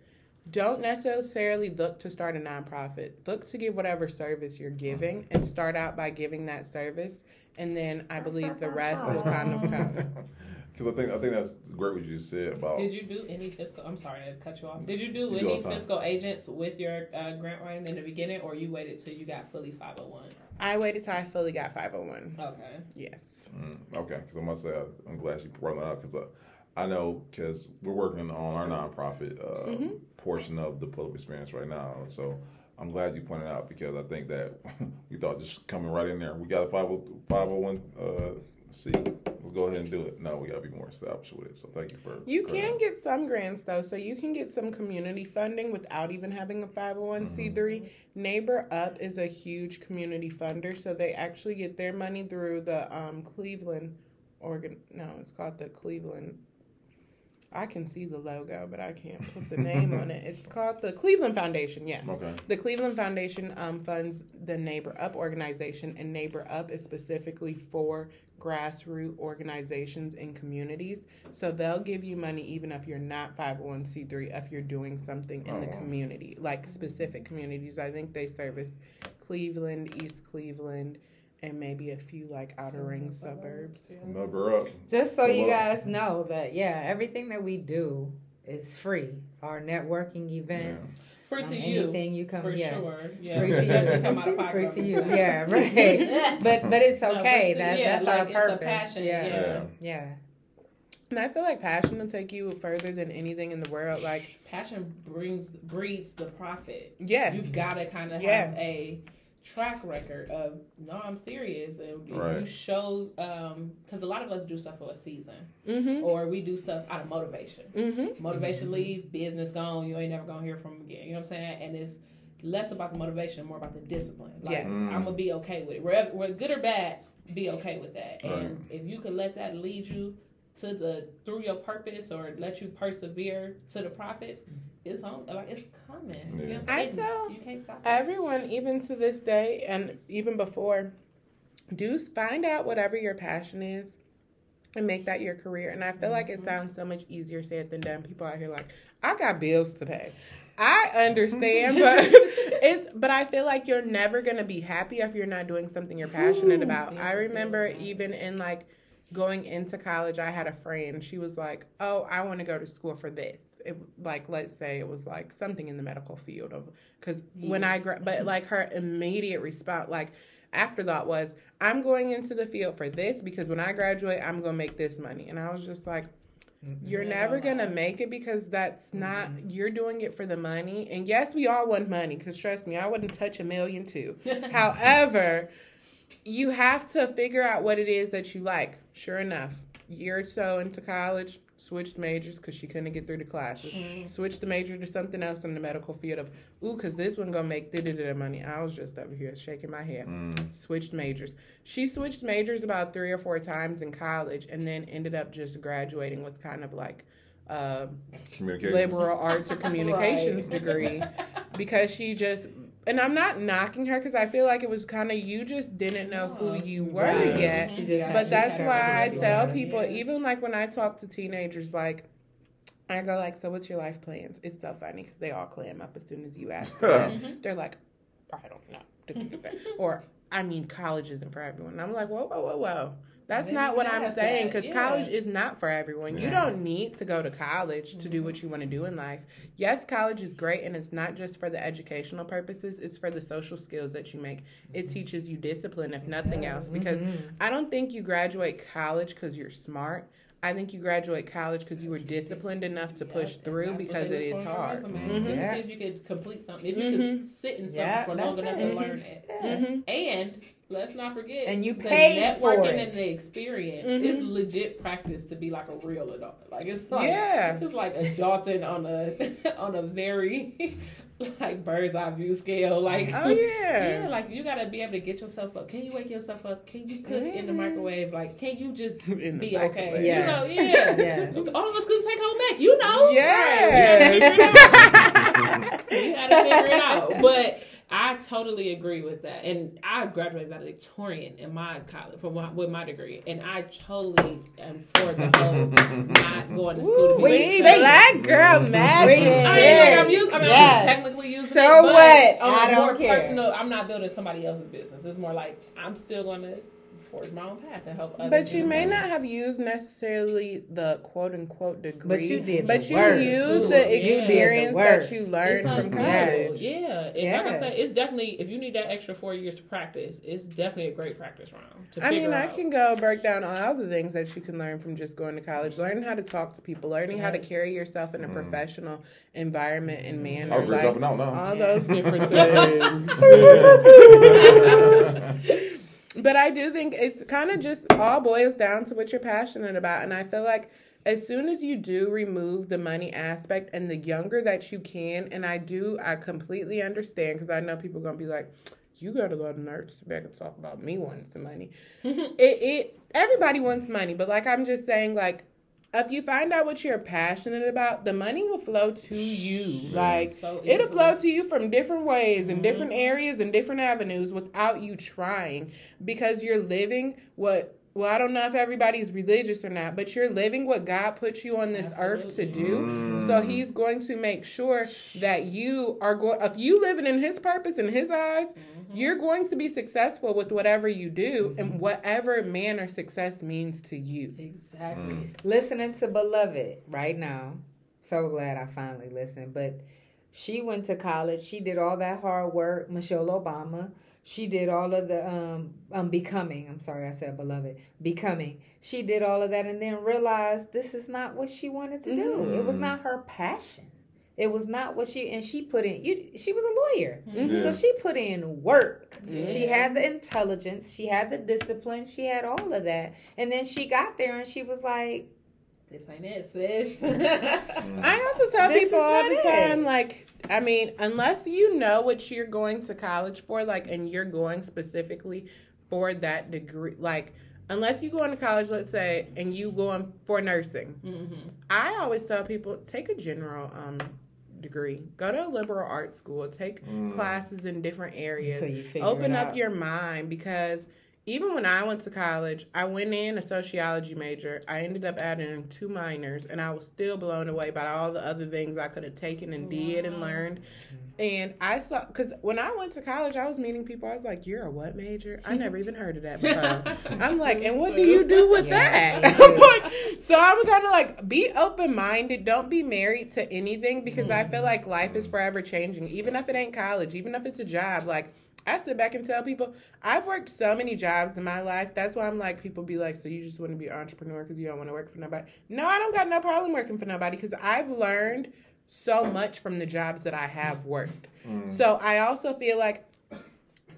don't necessarily look to start a nonprofit. Look to give whatever service you're giving and start out by giving that service. And then I believe the rest will kind of come. Because I think I think that's great what you said about. Did you do any fiscal? I'm sorry to cut you off. Did you do You any the time. fiscal agents with your uh, grant writing in the beginning, or you waited till you got fully 501? I waited till I fully got 501. Okay. Yes. Mm, okay, because I must say I, I'm glad you brought that up because I, know because we're working on our nonprofit uh, Mm-hmm. portion of the pull up experience right now. So I'm glad you pointed out because I think that you thought just coming right in there. We got a 501 uh, C. Let's go ahead and do it. No, we got to be more established with it. So thank you for. You can that. get some grants though, so you can get some community funding without even having a 501c3. Neighbor Up is a huge community funder, so they actually get their money through the um, Cleveland organ. No, it's called the Cleveland. I can see the logo, but I can't put the name on it. It's called the Cleveland Foundation. Yes. Okay. The Cleveland Foundation um, funds the Neighbor Up organization, and Neighbor Up is specifically for grassroots organizations in communities. So they'll give you money even if you're not 501c3 if you're doing something in the Oh, wow. community, like specific communities. I think they service Cleveland, East Cleveland, and maybe a few like outer ring suburbs. Neighbor Up. Just so you Well- guys know that, yeah, everything that we do is free. Our networking events, Free um, to you. anything you come, For yes, sure. Yeah. free to you. Come out of free to you. Yeah, right. but but it's okay. but that yeah, that's like, our it's a purpose. passion, yeah. yeah. Yeah. yeah. And I feel like passion will take you further than anything in the world. Like, Passion brings breeds the profit. yes. You've gotta kind of Yes. have a track record of no, I'm serious, and you Right. show because a lot of us do stuff for a season, Mm-hmm. or we do stuff out of motivation. Mm-hmm. Motivation leave, business gone, you ain't never gonna hear from 'em again. You know what I'm saying? And it's less about the motivation, more about the discipline. Like Yes. Mm. I'm gonna be okay with it. Whether we're good or bad, be okay with that. And if you can let that lead you to the through your purpose or let you persevere to the profits, it's on like it's coming. You know I'm I saying? tell you can't stop. it. Everyone, even to this day, and even before, do find out whatever your passion is and make that your career. And I feel like it mm-hmm. sounds so much easier said than done. People out here like, I got bills to pay. I understand, but it's but I feel like you're never gonna be happy if you're not doing something you're passionate about. I remember yeah. even in like going into college, I had a friend. She was like, "Oh, I want to go to school for this." It like let's say it was like something in the medical field of because when I Yes. gra- but like her immediate response like afterthought was, "I'm going into the field for this because when I graduate, I'm gonna make this money." And I was just like. You're Yeah, never gonna lies. make it because that's not Mm-hmm. you're doing it for the money. And yes, we all want money because trust me, I wouldn't touch a million too. However, you have to figure out what it is that you like. Sure enough, year or so into college, switched majors because she couldn't get through the classes. Mm. Switched the major to something else in the medical field of, ooh, because this one gonna make da money. I was just over here shaking my head. Mm. Switched majors. She switched majors about three or four times in college, and then ended up just graduating with kind of like. Uh, liberal arts or communications Right. degree because she just and I'm not knocking her because I feel like it was kind of you just didn't know who oh, you were Right. yet. She just But she that's why I tell wanted. people, Yeah. even like when I talk to teenagers, like I go like, "So what's your life plans?" It's so funny because they all clam up as soon as you ask them. Mm-hmm. They're like, "I don't know," or I mean, college isn't for everyone. And I'm like, "Whoa, whoa, whoa, whoa." That's not what I'm saying because yeah. college is not for everyone. You don't need to go to college to do what you want to do in life. Yes, college is great, and it's not just for the educational purposes, it's for the social skills that you make. It teaches you discipline, if nothing else, because I don't think you graduate college because you're smart. I think you graduate college because you were disciplined enough to push through because it is for on your hard. resume. Mhm. Just to Yeah. see if you could complete something. If you Mhm. could sit in something Yeah, for long enough it. to learn it. Mhm. And let's not forget, And you for networking and the experience Mhm. is legit practice to be like a real adult. Like it's like Yeah. it's like adulting on a on a very like bird's eye view scale. Like Oh yeah. Yeah, like you gotta be able to get yourself up. Can you wake yourself up? Can you cook in the Mhm. microwave? Like, can you just be okay? microwave. You know, yeah. Yes. All of us couldn't take home ec, you know. Yeah. we had to figure it out. But I totally agree with that, and I graduated valedictorian in my college from my, with my degree, and I totally am for the whole not going to school to be. We We successful. black girl We magic. I mean, like, I'm, using, I mean, Yes. I'm technically using So it, but what? on I a don't more care. personal, I'm not building somebody else's business. It's more like I'm still going to forge my own path and help others. But you may not have used necessarily the quote unquote degree. But you did But the you work. used Ooh, the yeah. The experience work. that you It's learned from college. good. Yeah, and like I Yes. said, it's definitely if you need that extra four years to practice, it's definitely a great practice round. To I mean, figure I out. can go break down all the things that you can learn from just going to college. Learning how to talk to people, learning how to carry yourself in a Mm. professional environment and manner. I agree like, jumping out now. all Yeah. those different things. But I do think it's kind of just all boils down to what you're passionate about. And I feel like as soon as you do remove the money aspect and the younger that you can, and I do, I completely understand because I know people are going to be like, you got to go to nurse back and talk about me wanting some money. it, it, everybody wants money, but like I'm just saying, like, if you find out what you're passionate about, the money will flow to you. Like So it'll flow to you from different ways and different Mm-hmm. areas and different avenues without you trying because you're living what well, I don't know if everybody's religious or not, but you're living what God put you on this earth to Absolutely. do. So he's going to make sure that you are going if you living in his purpose in his eyes, Mm-hmm. you're going to be successful with whatever you do and whatever manner success means to you. Exactly. listening to Beloved right now. So glad I finally listened. But she went to college. She did all that hard work. Michelle Obama. She did all of the um um becoming. I'm sorry, I said beloved. Becoming. She did all of that and then realized this is not what she wanted to do. It was not her passion. It was not what she and she put in. You, she was a lawyer, Yeah. so she put in work. She had the intelligence, she had the discipline, she had all of that, and then she got there and she was like, This ain't it, sis. I also tell This people all not the it. time, like, I mean, unless you know what you're going to college for, like, and you're going specifically for that degree, like, unless you go into college, let's say, and you going for nursing, Mhm. I always tell people take a general um degree, go to a liberal arts school, take mm. classes in different areas, Until you figure open up out. your mind because even when I went to college, I went in a sociology major. I ended up adding two minors, and I was still blown away by all the other things I could have taken and did and learned. Mm-hmm. And I saw, because when I went to college, I was meeting people. I was like, "You're a what major? I never even heard of that before." I'm like, "And what do you do with Yeah, that?" I'm like, so I'm kind of like be open minded. Don't be married to anything because I feel mm-hmm. like life is forever changing. Even if it ain't college, even if it's a job, like. I sit back and tell people I've worked so many jobs in my life. That's why I'm like people be like, so you just want to be an entrepreneur because you don't want to work for nobody. No, I don't got no problem working for nobody because I've learned so much from the jobs that I have worked. Mm. So I also feel like,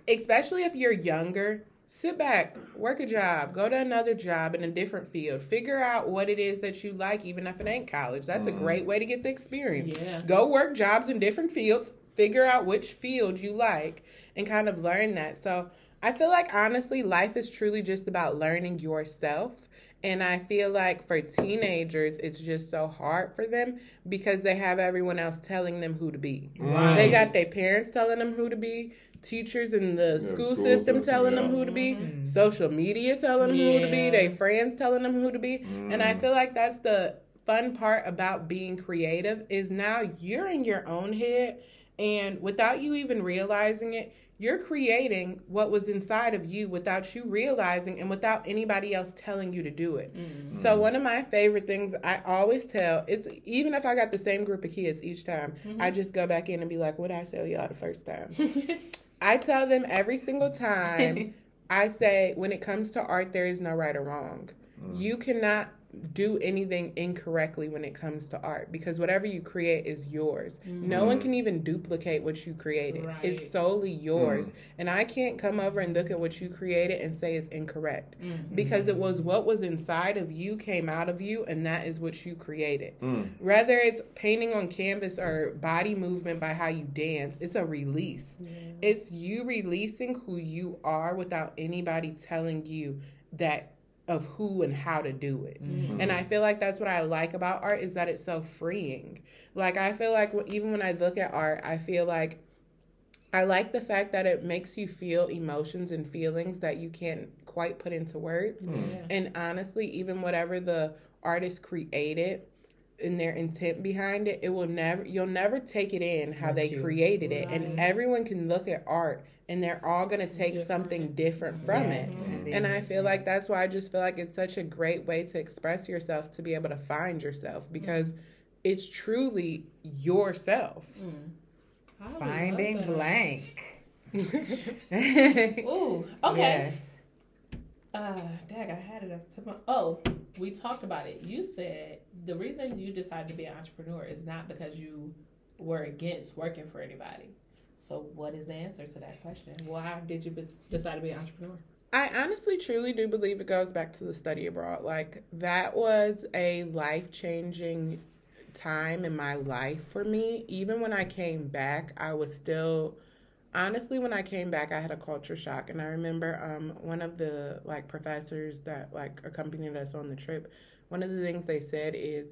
especially if you're younger, sit back, work a job, go to another job in a different field, figure out what it is that you like, even if it ain't college. That's a mm. great way to get the experience. Yeah. Go work jobs in different fields, figure out which field you like, and kind of learn that. So I feel like honestly, life is truly just about learning yourself. And I feel like for teenagers, it's just so hard for them because they have everyone else telling them who to be. Right. They got their parents telling them who to be, teachers in the Yeah, school, school system system, telling them who to be, mm-hmm. social media telling them who to be, their friends telling them who to be. And I mm. feel like that's the fun part about being creative is now you're in your own head and without you even realizing it, you're creating what was inside of you without you realizing and without anybody else telling you to do it. Mm-hmm. So one of my favorite things I always tell, it's even if I got the same group of kids each time, mm-hmm. I just go back in and be like, what did I tell y'all the first time? I tell them every single time. I say when it comes to art, there is no right or wrong. Mm. You cannot do anything incorrectly when it comes to art because whatever you create is yours. Mm-hmm. No one can even duplicate what you created. Right. It's solely yours. Mm. And I can't come over and look at what you created and say it's incorrect mm-hmm. because it was what was inside of you came out of you and that is what you created. Mm. Whether it's painting on canvas or body movement by how you dance, it's a release. It's you releasing who you are without anybody telling you that of who and how to do it. Mm-hmm. And I feel like that's what I like about art is that it's so freeing. Like I feel like even when I look at art, I feel like I like the fact that it makes you feel emotions and feelings that you can't quite put into words. Mm-hmm. And honestly, even whatever the artist created and their intent behind it, it will never you'll never take it in how But they you- created it. Right. And everyone can look at art and they're all gonna take Different. something different from Yes, it. indeed. And I feel like that's why I just feel like it's such a great way to express yourself to be able to find yourself because it's truly yourself. I would love Finding blank. Ooh, okay. Yes. Uh, dag, I had it at the tip of my- Oh, we talked about it. You said the reason you decided to be an entrepreneur is not because you were against working for anybody. So, what is the answer to that question? Why did you decide to be an entrepreneur? I honestly truly do believe it goes back to the study abroad. Like that was a life changing time in my life for me. Even when I came back, I was still honestly when I came back I had a culture shock and I remember um one of the like professors that like accompanied us on the trip one of the things they said is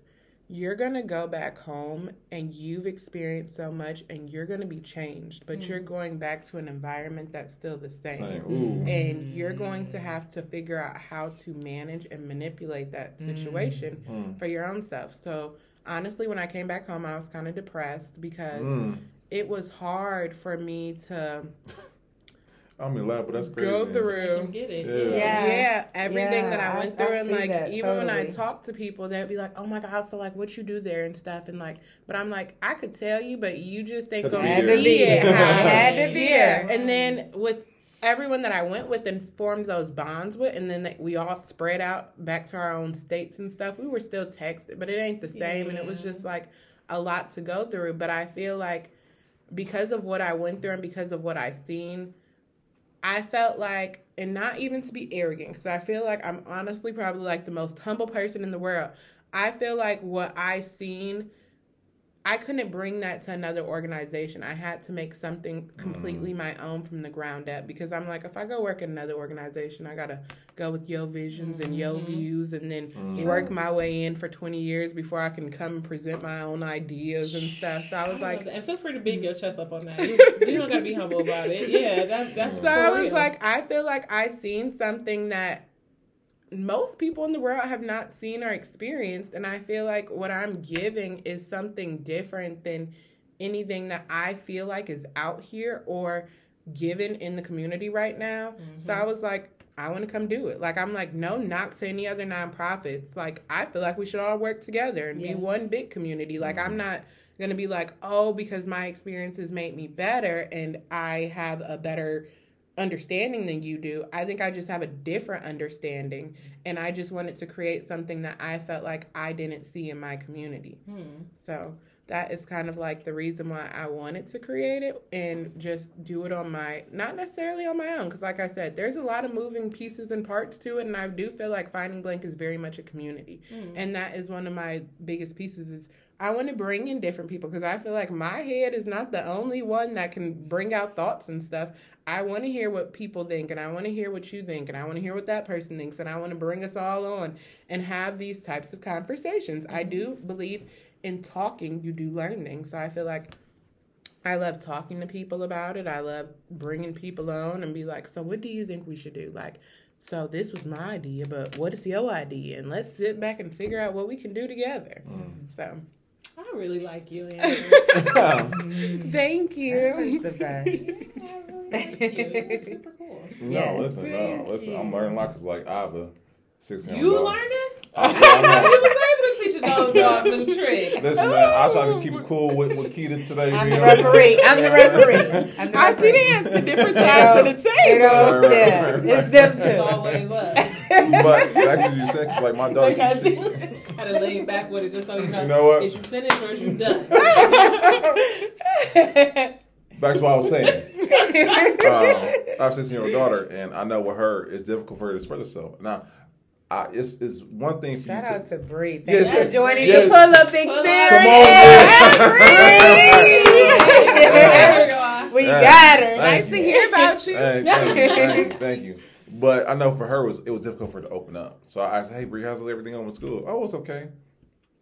you're going to go back home and you've experienced so much and you're going to be changed, but mm. you're going back to an environment that's still the same. same. And you're going to have to figure out how to manage and manipulate that situation mm. for your own self. So, honestly, when I came back home, I was kind of depressed because mm. it was hard for me to I mean, laugh, but that's crazy. Go through, get it. Yeah, yeah, yeah everything yeah, that I went through, I, I and like even totally. when I talk to people, they'd be like, "Oh my god, so like, what you do there and stuff," and like, but I'm like, I could tell you, but you just ain't gonna see it. had to be there. And then with everyone that I went with and formed those bonds with, and then they, we all spread out back to our own states and stuff. We were still texted, but it ain't the same, yeah. and it was just like a lot to go through. But I feel like because of what I went through and because of what I seen I felt like, and not even to be arrogant, because I feel like I'm honestly probably like the most humble person in the world. I feel like what I seen I couldn't bring that to another organization. I had to make something completely mm. my own from the ground up because I'm like, if I go work in another organization, I gotta go with your visions mm-hmm. and your mm-hmm. views, and then mm. work my way in for 20 years before I can come and present my own ideas and stuff. So I was I like, and feel free to beat your chest up on that. You, you don't gotta be humble about it. Yeah, that, that's. So I was real. like, I feel like I seen something that most people in the world have not seen or experienced and i feel like what i'm giving is something different than anything that i feel like is out here or given in the community right now mm-hmm. so i was like i want to come do it like i'm like no knock to any other nonprofits like i feel like we should all work together and yes. be one big community like mm-hmm. i'm not gonna be like oh because my experiences made me better and i have a better understanding than you do. I think I just have a different understanding. And I just wanted to create something that I felt like I didn't see in my community. Hmm. So that is kind of like the reason why I wanted to create it and just do it on my, not necessarily on my own. Because, like I said, there's a lot of moving pieces and parts to it. And I do feel like Finding Blank is very much a community. Hmm. And that is one of my biggest pieces is I want to bring in different people because I feel like my head is not the only one that can bring out thoughts and stuff. I want to hear what people think and I want to hear what you think and I want to hear what that person thinks and I want to bring us all on and have these types of conversations. I do believe in talking, you do learn things. So I feel like I love talking to people about it. I love bringing people on and be like, so what do you think we should do? Like, so this was my idea, but what is your idea? And let's sit back and figure out what we can do together. Mm. So I really like you, Thank you. That's the best. super cool. No, yes. listen, no, listen. I'm learning a lot because, like, I have a 16 You learned it? I, I, you was able to teach a dog dog new trick. Listen, man, I try to oh. keep it cool with, with Keita today. I'm the referee. I'm the referee. I'm the I see they the different sides of the table. Right, right, yeah, right, it's them too. It's always up. but actually, you said, like, my dog, she, Gotta lean back with it just so you know. You know what? Is you finished or is you done? Back to what I was saying. um, I have a 16 year old daughter, and I know with her, it's difficult for her to express herself. Now, uh, it's, it's one thing for Shout you out to, to Bree. Thanks yes, for joining yes. the pull up experience. we got her. Nice to hear about you. Thank, thank, you, thank, you, thank you. But I know for her, it was, it was difficult for her to open up. So I said, hey, Bree, how's everything going with school? Oh, it's okay.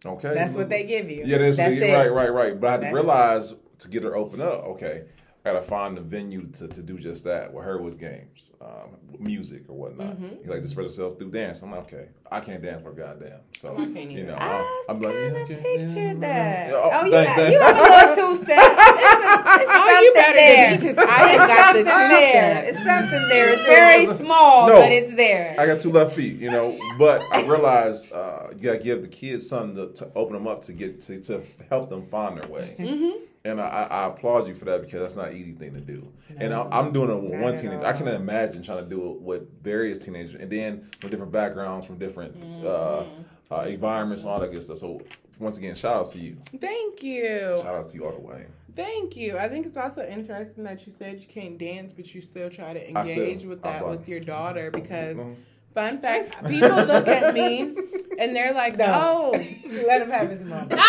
Okay. That's what they give you. Yeah, that's, that's right, right, right. But I had to realize to get her open up, okay, I gotta find a venue to, to do just that. With her was games, um, music or whatnot. Mm-hmm. You like to spread yourself through dance. I'm like, okay, I can't dance for goddamn. So you know, I, I'm like, yeah, okay, pictured yeah, that. Yeah, oh, oh yeah, you have a little two step. It's, a, it's oh, something there. Because I just got the two there. It's something there. It's very small, no, but it's there. I got two left feet, you know. But I realized uh, you gotta give the kids something to, to, open them up to get to, to help them find their way. Mm-hmm and I, I, applaud you for that because that's not an easy thing to do. No, and I, am doing it with one teenager. I can imagine trying to do it with various teenagers, and then from different backgrounds, from different mm-hmm. uh, uh, environments, all that good stuff. So once again, shout out to you. Thank you. Shout out to you all the way. Thank you. I think it's also interesting that you said you can't dance, but you still try to engage still, with that with your daughter because. Mm-hmm Fun fact: people look at me and they're like, "No, oh, let him have his moment."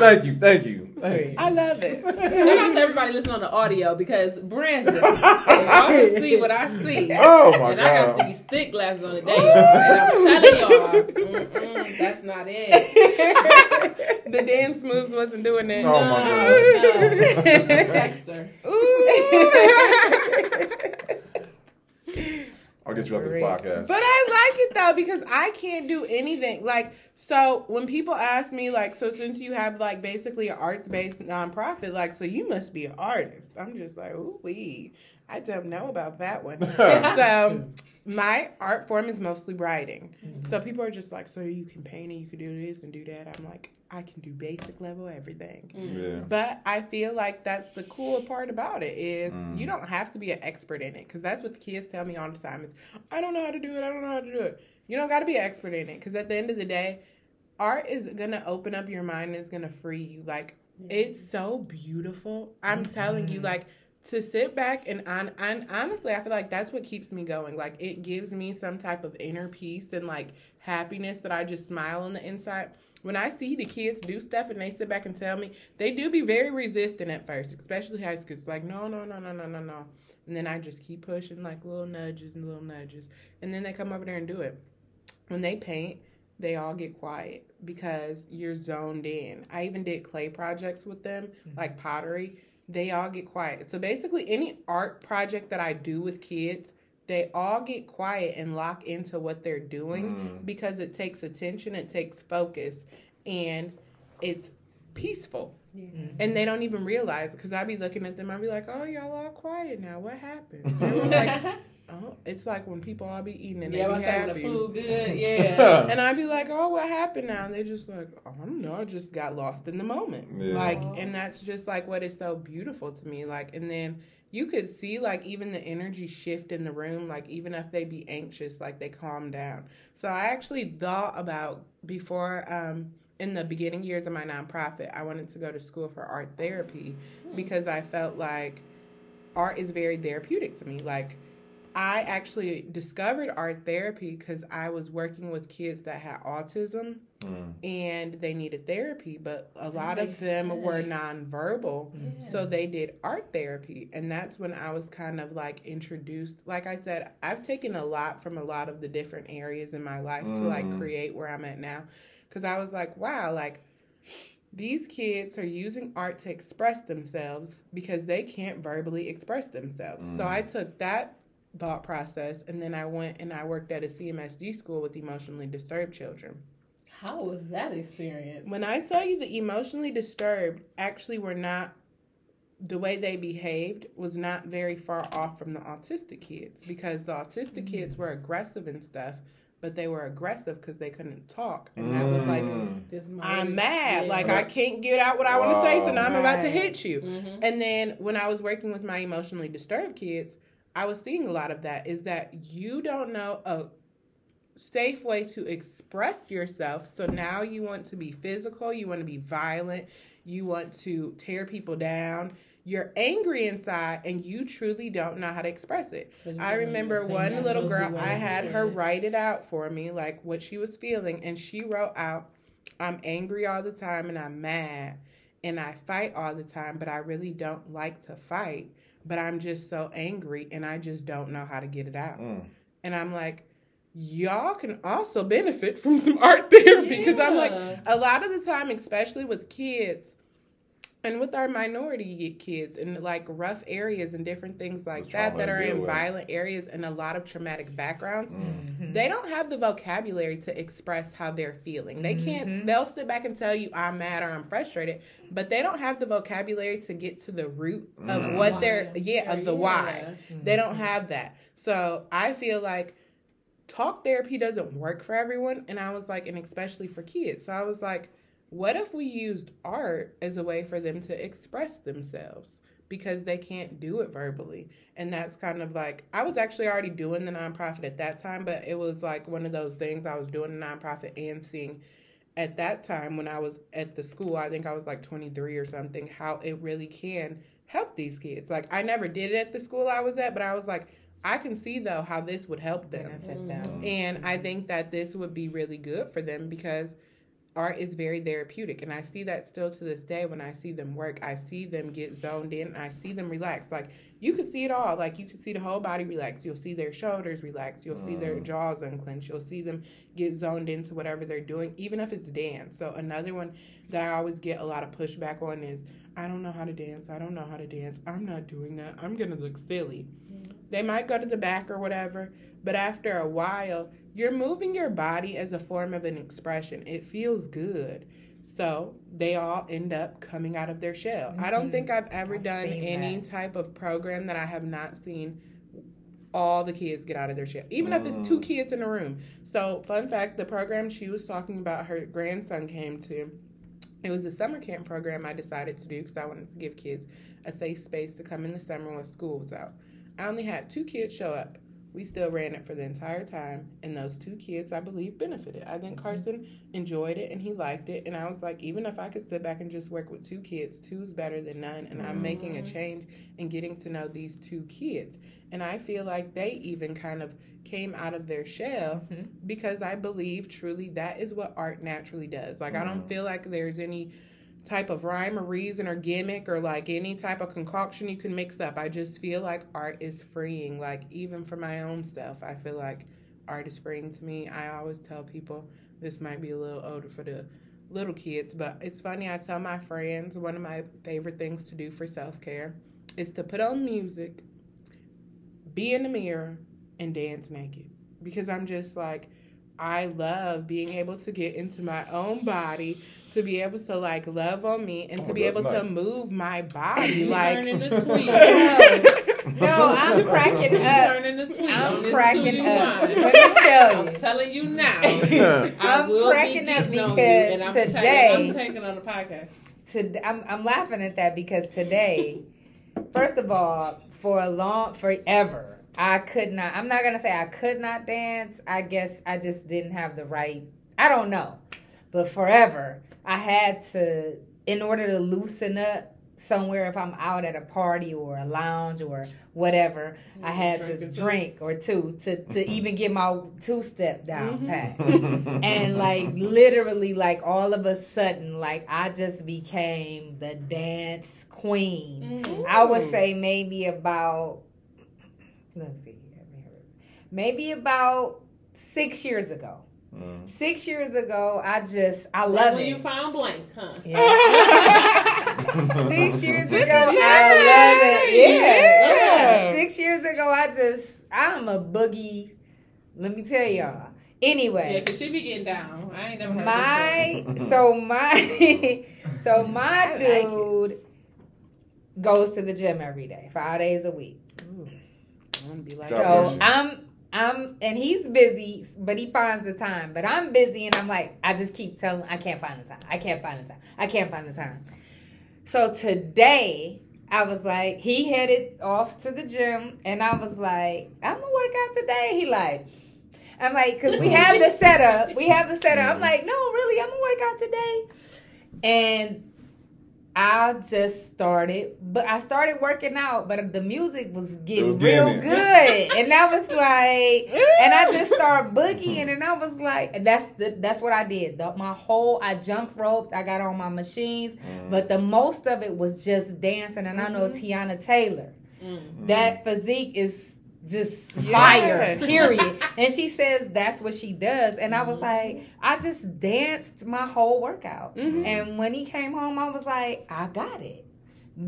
thank you, thank you. Hey. I love it. Shout out to everybody listening on the audio because Brandon, y'all can see what I see. Oh my god. and I got these thick glasses on today, and I'm telling y'all, that's not it. the dance moves wasn't doing it. Oh my god. no. Text her. I'll get you after the podcast. But I like it though because I can't do anything. Like, so when people ask me, like, so since you have like basically an arts based nonprofit, like, so you must be an artist. I'm just like, ooh wee. I don't know about that one. so my art form is mostly writing. Mm-hmm. So people are just like, so you can paint and you can do this and do that. I'm like, I can do basic level everything. Mm-hmm. yeah. But I feel like that's the cool part about it is Mm. you don't have to be an expert in it because that's what the kids tell me all the time. Is I don't know how to do it. I don't know how to do it. You don't got to be an expert in it because at the end of the day, art is gonna open up your mind. and It's gonna free you. Like it's so beautiful. I'm mm-hmm. telling you, like to sit back and on, on honestly, I feel like that's what keeps me going. Like it gives me some type of inner peace and like happiness that I just smile on the inside. When I see the kids do stuff and they sit back and tell me, they do be very resistant at first, especially high school. It's like, no, no, no, no, no, no, no. And then I just keep pushing like little nudges and little nudges. And then they come over there and do it. When they paint, they all get quiet because you're zoned in. I even did clay projects with them, mm-hmm. like pottery. They all get quiet. So basically, any art project that I do with kids, they all get quiet and lock into what they're doing Mm. because it takes attention, it takes focus, and it's peaceful. And they don't even realize because I'd be looking at them, I'd be like, oh, y'all all quiet now. What happened? And I'm like, oh, it's like when people all be eating and yeah, they I be was saying the happy. food good. Yeah. And I'd be like, oh, what happened now? And they just like, I don't know. I just got lost in the moment. Yeah. Like, and that's just like what is so beautiful to me. Like, and then you could see like even the energy shift in the room. Like, even if they be anxious, like they calm down. So I actually thought about before, um, in the beginning years of my nonprofit, I wanted to go to school for art therapy because I felt like art is very therapeutic to me. Like, I actually discovered art therapy because I was working with kids that had autism Mm. and they needed therapy, but a lot of makes them were nonverbal. Yeah. So they did art therapy. And that's when I was kind of like introduced. Like I said, I've taken a lot from a lot of the different areas in my life to like Mm. create where I'm at now. Because I was like, wow, like these kids are using art to express themselves because they can't verbally express themselves. So Mm. I took that thought process and then I went and I worked at a CMSD school with emotionally disturbed children. How was that experience? When I tell you the emotionally disturbed actually were not the way they behaved was not very far off from the autistic kids because the autistic kids were aggressive and stuff, but they were aggressive because they couldn't talk. And that was like, Mm. Just I'm mad. Yeah. Like, I can't get out what I want to say, so now I'm about to hit you. Mhm. And then when I was working with my emotionally disturbed kids, I was seeing a lot of that is that you don't know a safe way to express yourself. So now you want to be physical, you want to be violent, you want to tear people down. You're angry inside and you truly don't know how to express it. I remember one little girl, I had her write it out for me, like what she was feeling, and she wrote out, I'm angry all the time and I'm mad and I fight all the time, but I really don't like to fight, but I'm just so angry and I just don't know how to get it out. Mm. And I'm like, y'all can also benefit from some art therapy because I'm like, a lot of the time, especially with kids and with our minority kids in like rough areas and different things like that that are in with. violent areas and a lot of traumatic backgrounds Mm. they don't have the vocabulary to express how they're feeling they can't they'll sit back and tell you i'm mad or i'm frustrated but they don't have the vocabulary to get to the root of Mm. what Why? they're yeah of the why Yeah. they don't have that so i feel like talk therapy doesn't work for everyone and i was like and especially for kids so i was like what if we used art as a way for them to express themselves? Because they can't do it verbally. And that's kind of like i was actually already doing the nonprofit at that time but it was like one of those things i was doing the nonprofit and seeing at that time when i was at the school i think i was like 23 or something how it really can help these kids. Like i never did it at the school i was at but i was like i can see though how this would help them. Benefit them. and I think that this would be really good for them because art is very therapeutic and i see that still to this day. When i see them work i see them get zoned in i see them relax. Like you can see it all. Like you can see the whole body relax. You'll see their shoulders relax. You'll see their mm. jaws unclench you'll see them get zoned into whatever they're doing even if it's dance. So another one that i always get a lot of pushback on is i don't know how to dance. I don't know how to dance. I'm not doing that. I'm gonna look silly. Mm. They might go to the back or whatever but after a while you're moving your body as a form of an expression. It feels good. So they all end up coming out of their shell. Mm-hmm. I don't think I've ever I've done any that. type of program that I have not seen all the kids get out of their shell, even mm. if it's two mm. kids in a room. So, fun fact the program she was talking about, her grandson came to, it was a summer camp program I decided to do because I wanted to give kids a safe space to come in the summer when school was out. I only had two kids show up. We still ran it for the entire time, and those two kids, I believe, benefited. I think mm-hmm. Carson enjoyed it and he liked it, and I was like, even if I could sit back and just work with two kids, two's better than none, and mm-hmm. I'm making a mm-hmm. change and getting to know these two kids. And I feel like they even kind of came out of their shell mm-hmm. because I believe truly that is what art naturally does. Like, I don't mm-hmm. feel like there's any type of rhyme or reason or gimmick or like any type of concoction you can mix up. I just feel like art is freeing. Like even for my own self, I feel like art is freeing to me. I always tell people this might be a little older for the little kids, but it's funny. I tell my friends one of my favorite things to do for self care is to put on music, be in the mirror, and dance naked because I'm just like I love being able to get into my own body to be able to like love on me and oh, to be able nice. to move my body like turning the tweet. no, I'm cracking up. Turning the tweet. I'm cracking up. Let me tell you. I'm telling you now. I'm cracking up because I'm today I'm taking on the podcast. Today, I'm I'm laughing at that because today, first of all, for a long forever, I could not. I'm not gonna say I could not dance. I guess I just didn't have the right. I don't know, but forever I had to, in order to loosen up somewhere, if I'm out at a party or a lounge or whatever, I had to drink or two to, to even get my two step down mm-hmm. pat. and like literally, like all of a sudden, like I just became the dance queen. Mm-hmm. I would say maybe about, let's see, maybe about six years ago. Mm. Six years ago, I just I love when it. you found blank, huh? Yeah. Six years ago, I love it. Yeah. yeah. Six years ago, I just I'm a boogie. Let me tell y'all. Anyway, yeah, cause she be getting down. I ain't never heard my so my so my dude like goes to the gym every day, five days a week. Ooh. I wanna be like so I'm I'm and he's busy, but he finds the time. But I'm busy and I'm like, I just keep telling I can't find the time. I can't find the time. I can't find the time. So today I was like, he headed off to the gym and I was like, I'm gonna work out today. He like I'm like, cause we have the setup. We have the setup. I'm mm-hmm. like, no, really, I'm gonna work out today. And I just started, but I started working out, but the music was getting was real good. and I was like, and I just started boogieing, and I was like, that's the, that's what I did. The, my whole, I jump roped, I got on my machines, mm. but the most of it was just dancing. And mm-hmm. I know mm-hmm. Taylor, mm. that physique is just yeah. fire, period. and she says that's what she does. And I was mm-hmm. like, I just danced my whole workout. Mm-hmm. And when he came home, I was like, I got it.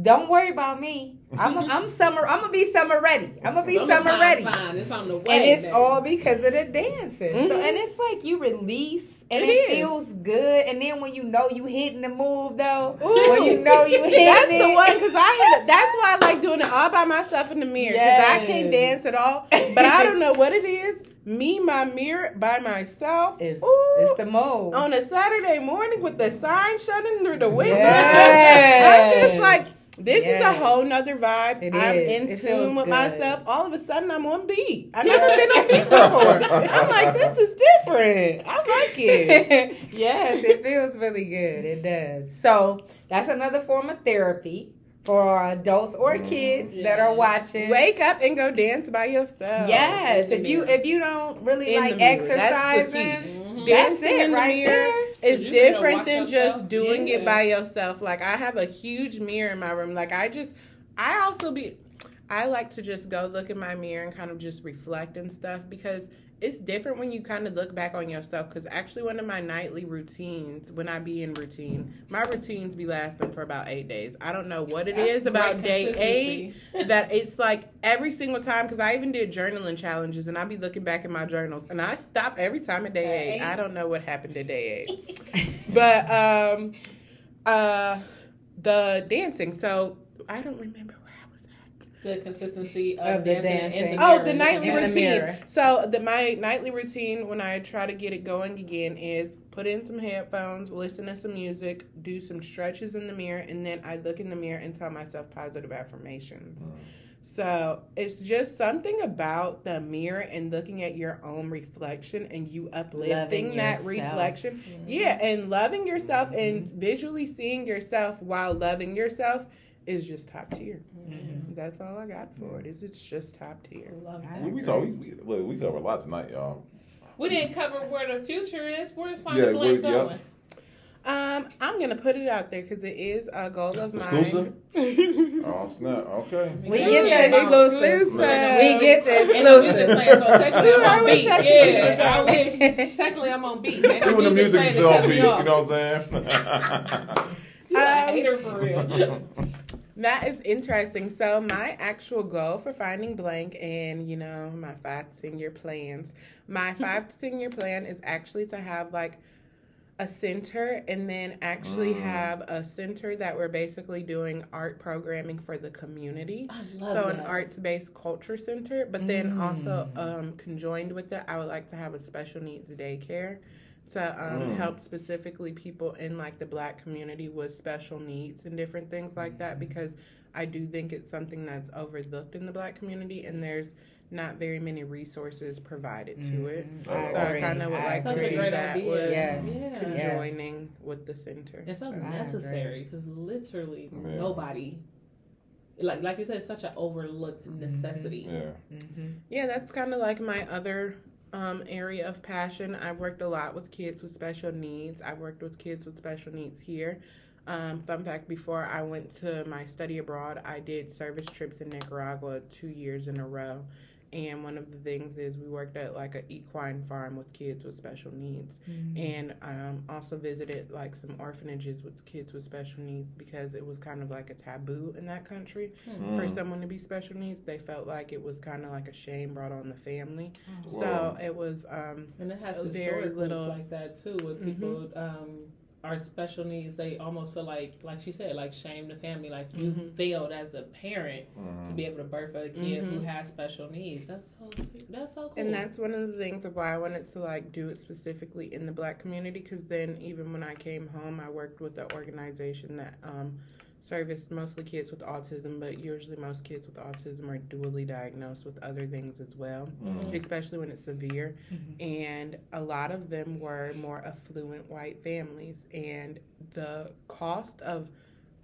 Don't worry about me. I'm a, I'm summer. I'm gonna be summer ready. I'm gonna be Summertime summer ready. Fine. It's on the way. And it's baby. all because of the dancing. Mm-hmm. So and it's like you release and it, it feels good. And then when you know you hitting the move though, Ooh. when you know you hitting that's it. the one because I had. That's why I like doing it all by myself in the mirror because yes. I can't dance at all. But I don't know what it is. Me, my mirror by myself. It's, Ooh, it's the mode. On a Saturday morning with the sign shining through the window. Yes. I'm just like this yes. is a whole nother vibe. It I'm is. in it tune with good. myself. All of a sudden, I'm on beat. I've never been on beat before. I'm like, this is different. I like it. yes, it feels really good. It does. So that's another form of therapy for adults or mm-hmm. kids yeah. that are watching. Wake up and go dance by yourself. Yes, if you if you don't really in like exercising, that's, that's it right there it's you get to different than yourself. just doing it by yourself. Like I have a huge mirror in my room. Like I just, I also be, I like to just go look in my mirror and kind of just reflect and stuff because it's different when you kind of look back on yourself. Because actually, one of my nightly routines, when I be in routine, my routines be lasting for about eight days. I don't know what it is That's about day eight that it's like every single time because I even did journaling challenges and I be looking back in my journals and I stop every time at day eight. eight? I don't know what happened at day eight, but um, uh, the dancing. So I don't remember where I was at. The consistency of, Of the dancing, dancing. Oh, in the Oh, the nightly at routine. mirror. So the my nightly routine when I try to get it going again is put in some headphones, listen to some music, do some stretches in the mirror, and then I look in the mirror and tell myself positive affirmations. Mm. So it's just something about the mirror and looking at your own reflection and you uplifting Loving that yourself. reflection. Mm. Yeah, and loving yourself and visually seeing yourself while loving yourself is just top tier. That's all I got for it. Is it's just top tier. Love that. We, we talk. We, we, look, we cover a lot tonight, y'all. We didn't cover where the future is. Where's Find Yeah, the Blank where- yep. going? Um, I'm gonna put it out there because it is a goal of Exclusive? mine. Oh snap! Okay. We Yeah. get the Yeah. exclusive. Exclusive. We get the Ain't no music exclusive. playing, so technically I'm on beat. Yeah, I wish. Technically I'm on beat. Ain't no Even the music playing is to still cut on beat. You know what I'm saying? You a Um, hater for real. That is interesting. So my actual goal for finding blank and you know my five to ten year plans. My five to ten year plan is actually to have like a center and then actually Mm. have a center that we're basically doing art programming for the community. I love so that. an arts based culture center, but then also um, conjoined with it, I would like to have a special needs daycare to um, Mm. help specifically people in like the black community with special needs and different things like that because I do think it's something that's overlooked in the black community and there's not very many resources provided to it. I So I kind of would I like to Such a do that idea. with Yes. Yeah. conjoining with the center. It's so I necessary because literally Yeah. nobody, like like you said, it's such an overlooked necessity. Yeah. Yeah, that's kind of like my other um, area of passion. I've worked a lot with kids with special needs. I've worked with kids with special needs here. Um, fun fact before I went to my study abroad, I did service trips in Nicaragua two years in a row. And one of the things is we worked at like an equine farm with kids with special needs, and um, also visited like some orphanages with kids with special needs because it was kind of like a taboo in that country for Mm. someone to be special needs. They felt like it was kind of like a shame brought on the family. Whoa. So it was um, And it has A very little- like that too, with Mhm. people um, are special needs. They almost feel like, like she said, like shame the family. Like you Mhm. failed as a parent to Mm. be able to birth a kid who Mhm. has special needs. That's so that's so cool. And that's one of the things of why I wanted to like do it specifically in the black community. Because then, even when I came home, I worked with an organization that um, serviced mostly kids with autism, but usually most kids with autism are dually diagnosed with other things as well, Mm. especially when it's severe. And a lot of them were more affluent white families, and the cost of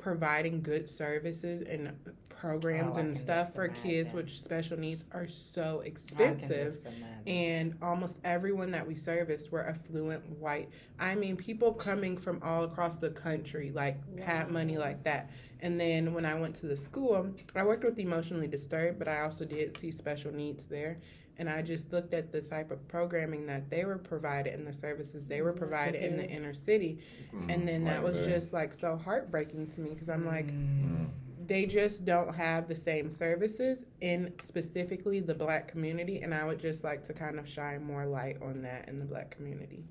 providing good services and programs Oh, and stuff for kids imagine. with special needs are so expensive and almost everyone that we serviced were affluent white. I mean, people coming from all across the country, like had money like that. And then when I went to the school, I worked with emotionally disturbed, but I also did see special needs there. And I just looked at the type of programming that they were provided and the services they were provided in the inner city. And then that was just like so heartbreaking to me because I'm like, Mm. they just don't have the same services in specifically the black community and i would just like to kind of shine more light on that in the black community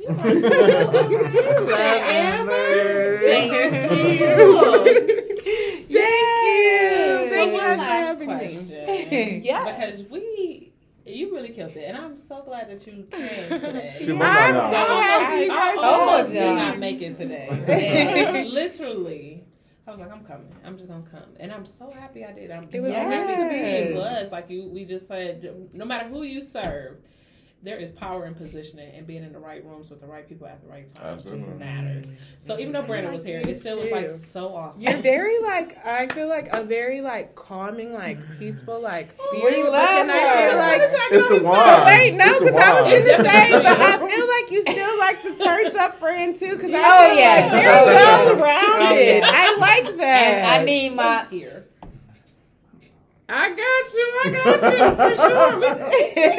You are so amazing, Amber. Thank you. Thank So you one guys last having me. question. Yeah. Because we, you really killed it, and I'm so glad that you came today. She looked I'm like so happy. I you almost, guys I almost did not make it today. And literally, I was like, I'm coming. I'm just gonna come, and I'm so happy I did. I'm It so was happy to be Yes. in Buzz. Like you, we just said, no matter who you serve, there is power in positioning and being in the right rooms with the right people at the right time. It Absolutely. just matters. Mm-hmm. So even though Brandon was here, it still was like so awesome. You're very like I feel like a very like calming, like mm-hmm. peaceful, like oh, spirit. We but love then I feel like It's the But wine. wait, no, It's the because I was going to say, but I feel like you still like the turned up friend too, because I Oh, feel yeah. like very Oh, well yeah. rounded. Oh. I like that. And I need my here. I got you. I got you for sure.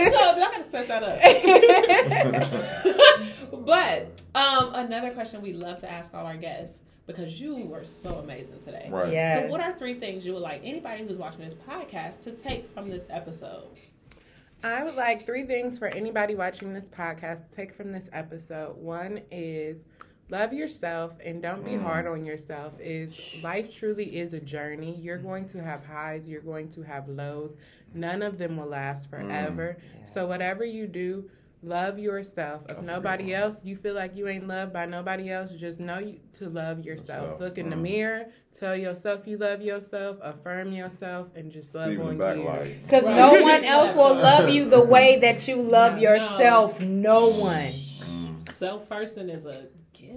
So y'all gotta set that up. but um, another question we love to ask all our guests because you were so amazing today. Right. Yes. But what are three things you would like anybody who's watching this podcast to take from this episode? I would like three things for anybody watching this podcast to take from this episode. One is love yourself and don't be hard mm. on yourself. Is life truly is a journey. You're going to have highs, you're going to have lows. None of them will last mm. forever. So whatever you do, love yourself. If That's nobody else, you feel like you ain't loved by nobody else, just know you, to love yourself. Yourself. Look in the Mm. mirror, tell yourself you love yourself, affirm yourself, and just love Steve on in the you. Because Right. no one else will love you the way that you love yourself. No one. Mm. Self first and is a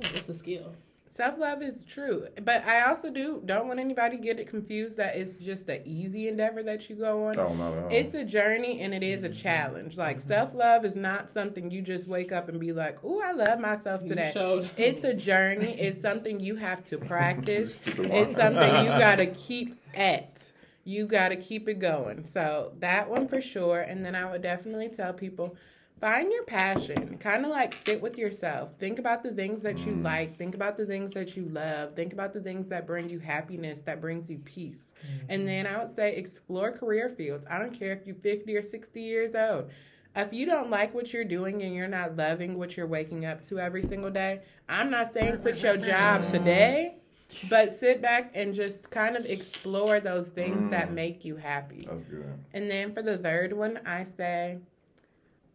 gift. It's a skill. Self love is true, but I also do don't want anybody to get it confused that it's just an easy endeavor that you go on. Oh, no, no. It's a journey and it is a mm-hmm. challenge. Like mm-hmm. self love is not something you just wake up and be like, "Ooh, I love myself today." It's a journey. It's something you have to practice. It's something you gotta keep at. You gotta keep it going. So that one for sure. And then I would definitely tell people find your passion. Kind of like sit with yourself. Think about the things that you like. Think about the things that you love. Think about the things that bring you happiness, that brings you peace. And mm-hmm. then I would say explore career fields. I don't care if you're 50 or 60 years old. If you don't like what you're doing and you're not loving what you're waking up to every single day, I'm not saying quit your job today, but sit back and just kind of explore those things that mm. make you happy. That's good. And then for the third one, I say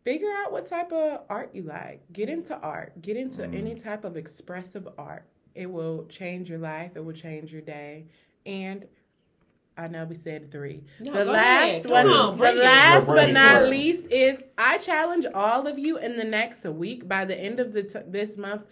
figure out what type of art you like. Get into art. Get into any type of expressive art. It will change your life, it will change your day. And I know we said three. No, the last ahead. One, on, the it. last but not it. least is I challenge all of you in the next week by the end of the t- this month.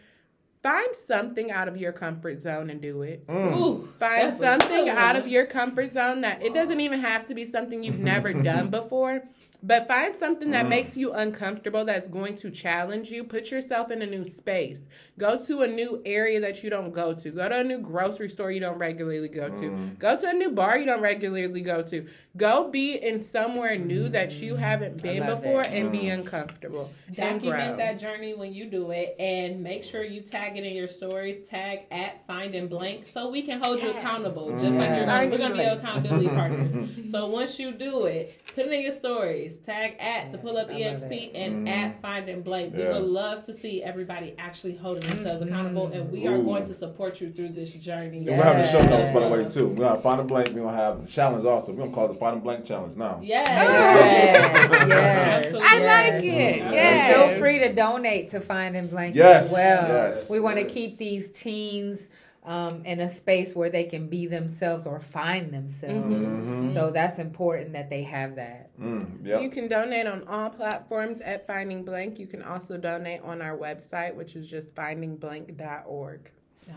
Find something out of your comfort zone and do it. Mm. Ooh, Find something out of your comfort zone that it doesn't even have to be something you've never done before, but find something that Mm. makes you uncomfortable that's going to challenge you. Put yourself in a new space. Go to a new area that you don't go to. Go to a new grocery store you don't regularly go to. Mm. Go to a new bar you don't regularly go to. Go be in somewhere new that you haven't been before that. and be Mm. uncomfortable. and. Document that journey when you do it, and make sure you tag it in your stories. Tag at finding blank, so we can hold you accountable. Just like you're gonna, we're gonna be your accountability partners. So once you do it, put it in your stories. Tag at the pull up Yes, I love exp it. and Mhm. at finding blank. We Yes. would love to see everybody actually holding themselves accountable, and we are going to support you through this journey. And we'll have the show notes by the way too. We're gonna find a blank. We're gonna have the challenge also. We're gonna call it the find a blank challenge now. Yes. Yes, yes. I like it. And Yeah. Feel free to donate to Finding Blank Yes, as well. yes, we want to keep these teens um, in a space where they can be themselves or find themselves. Mhm. So that's important that they have that. Mm, You can donate on all platforms at Finding Blank. You can also donate on our website, which is just findingblank.org.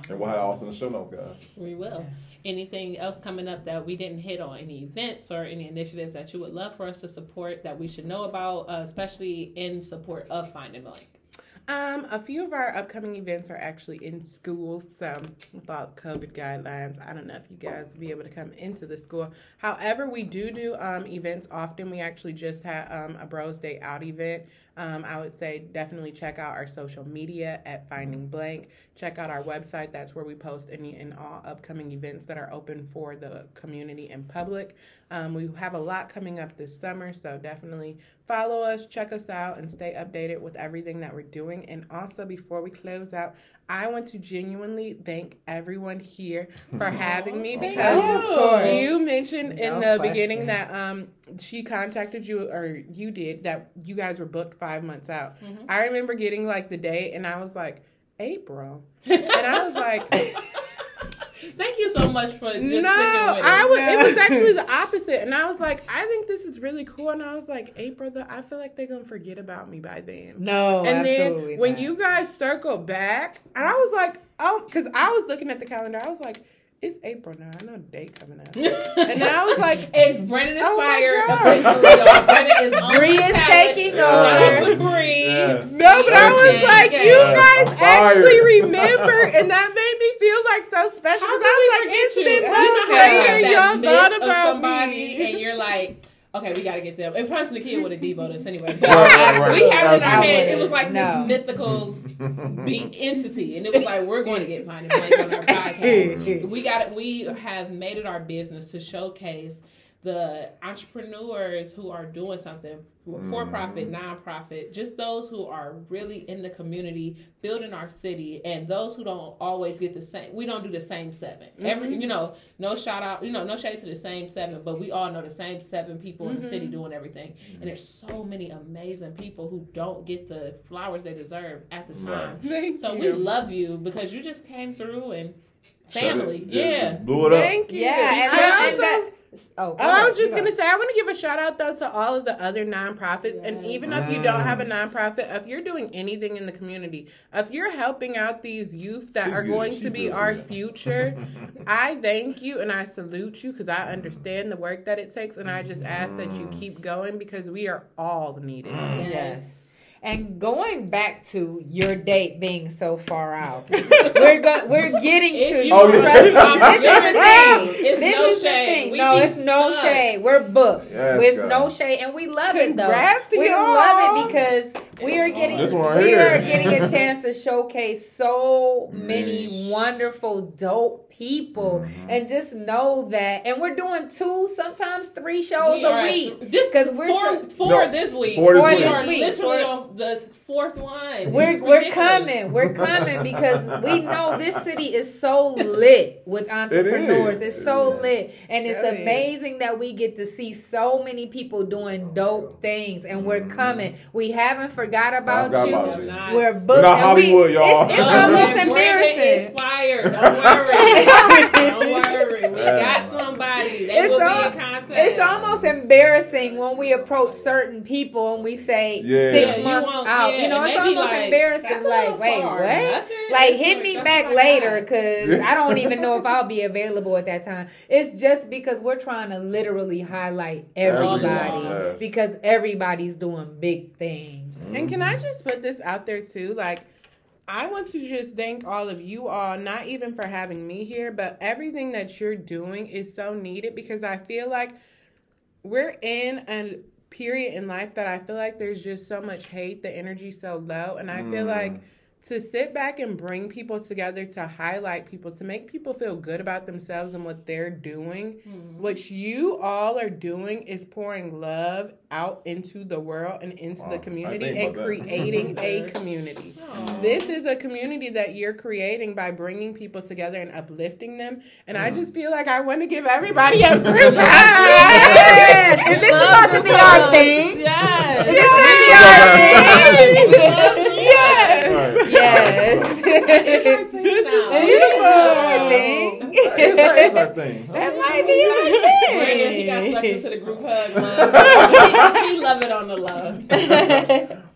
And we'll have also in the show notes, guys. We will. Anything else coming up that we didn't hit on? Any events or any initiatives that you would love for us to support that we should know about, uh, especially in support of Finding Blank? Um, a few of our upcoming events are actually in schools. So, without COVID guidelines, I don't know if you guys will be able to come into the school. However, we do do um, events often. We actually just had um, a Bros Day Out event. Um, I would say definitely check out our social media at Finding Blank. Check out our website. That's where we post any and all upcoming events that are open for the community and public. Um, we have a lot coming up this summer, so definitely follow us, check us out, and stay updated with everything that we're doing. And also, before we close out, I want to genuinely thank everyone here for having me because you. Of you mentioned in No the beginning that um she contacted you or you did that you guys were booked five months out. Mhm. I remember getting like the date and I was like April, and I was like. Thank you so much for just no, sticking with I it. was. It was actually the opposite, and I was like, I think this is really cool, and I was like, April, the, I feel like they're gonna forget about me by then. No, and absolutely. then when not. you guys circled back, and I was like, oh, because I was looking at the calendar, I was like, it's April now. I know the date coming up, and I was like, and Brennan is Oh fired officially. Y'all. Brennan is on Bree is talent. taking Shout out over. to Bree. Yes. no, but I was like, yeah. you guys actually remember, and that made me feel like so special How because can I we was like, forget it's you? been You months know later, that y'all myth thought of about somebody, me. and you're like, okay, we got to get them. And first, the kid would have demoted us anyway. But Right, right, we had it in our absolutely. head. It was like No. this mythical being entity, and it was like we're going to get Finding Blank on our podcast. we got we have made it our business to showcase the entrepreneurs who are doing something for profit, mm. nonprofit, just those who are really in the community, building our city, and those who don't always get the same. We don't do the same 7 mm-hmm. Every you know, no shout out, you know, no shade to the same seven, but we all know the same seven people in the city mm-hmm. doing everything. And mm. there's so many amazing people who don't get the flowers they deserve at the time. Thank So you. we love you because you just came through and Shut family. it. Yeah. Just Blew it up. Thank you. yeah, and, I that, and also- that. Oh, oh go Oh, I was just go. gonna say I want to give a shout out though to all of the other nonprofits, and Yes. even if you don't have a nonprofit, if you're doing anything in the community, if you're helping out these youth that She are going she to be good. our future, I thank you and I salute you because I understand the work that it takes, and I just ask that you keep going because we are all needed. Yes. And going back to your date being so far out, we're go- we're getting If to you Oh, you. yeah. Me, this is the thing. It's this no is the thing. We no, be it's no stuck. shade. We're booked. Yes, it's God. no shade, and we love it though. to We y'all. love it because we are getting This one right we here. are getting a chance to showcase so many wonderful, dope people, Mm-hmm. and just know that. And we're doing two, sometimes three shows We a are- week. This 'Cause because we're we're tr- four, No, this week. four this Four week. This are week. literally Four- on the fourth one. We're It's we're ridiculous. coming. We're coming because we know this city is so lit with entrepreneurs. is. It's so lit. And it's Sure is. amazing that we get to see so many people doing dope things and we're coming. We haven't forgot about forgot you. about We're booked. We're not and we- Hollywood, y'all. It's, it's Oh, almost embarrassing. is fired. Don't worry. Don't worry. We uh, got somebody. They It's will al- be in contact. It's almost embarrassing when we approach certain people and we say Yeah. six Yeah, months won't- out. yeah, you know, and it's almost like, embarrassing. Like, wait, far." what? Nothing. Like, hit like, me back later because I don't even know if I'll be available at that time. It's just because we're trying to literally highlight everybody Everyone, because everybody's doing big things. And can I just put this out there too? Like, I want to just thank all of you all, not even for having me here, but everything that you're doing is so needed because I feel like we're in a period in life that I feel like there's just so much hate, the energy so low, and I feel Mm. like to sit back and bring people together to highlight people to make people feel good about themselves and what they're doing. What you all are doing is pouring love out into the world and into Wow, the community and creating a community. This is a community that you're creating by bringing people together and uplifting them. And i just feel like i want to give everybody a group Yes! Is this about to be our thing? yes. Is this gonna be our thing? yes Right. Yes. Now, thing. It's our thing. That might be our Brandon, he got sucked thing. into the group hug. Love. he, he love it on the love.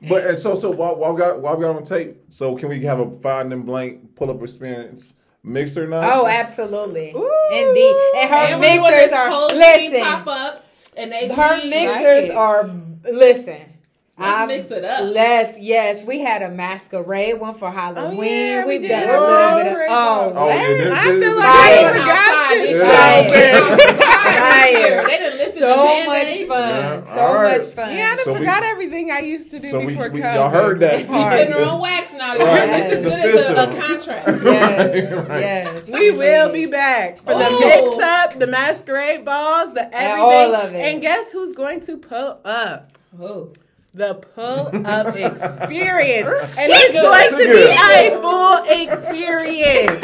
But and so so while, while we got while we got on tape, so can we have a Finding Blank pull up experience mixer not? Oh, absolutely. Ooh. Indeed. And her And mixers are listen. pop up, and they Her mixers it. are listen. Let's I've- mix it up. Let's yes, we had a masquerade one for Halloween. Oh, yeah, we We've did. done a little oh, bit of Great oh, one. Oh, yeah, this I is- feel like Fire. I forgot outside this this Yeah. year. Fire. They done lifted so the much Band-Aid. fun. Yeah, So all right. much fun. yeah, I So we- forgot everything I used to do So before we COVID. y'all heard that. He's putting her on wax now. y'all. Right. This is It's good as a, a contract. Yes, Right. yes. We will be back for the Oh. mix up, the masquerade balls, the everything. all of it. And guess who's going to pull up? Oh. The pull up experience. and She it's going to be a full experience.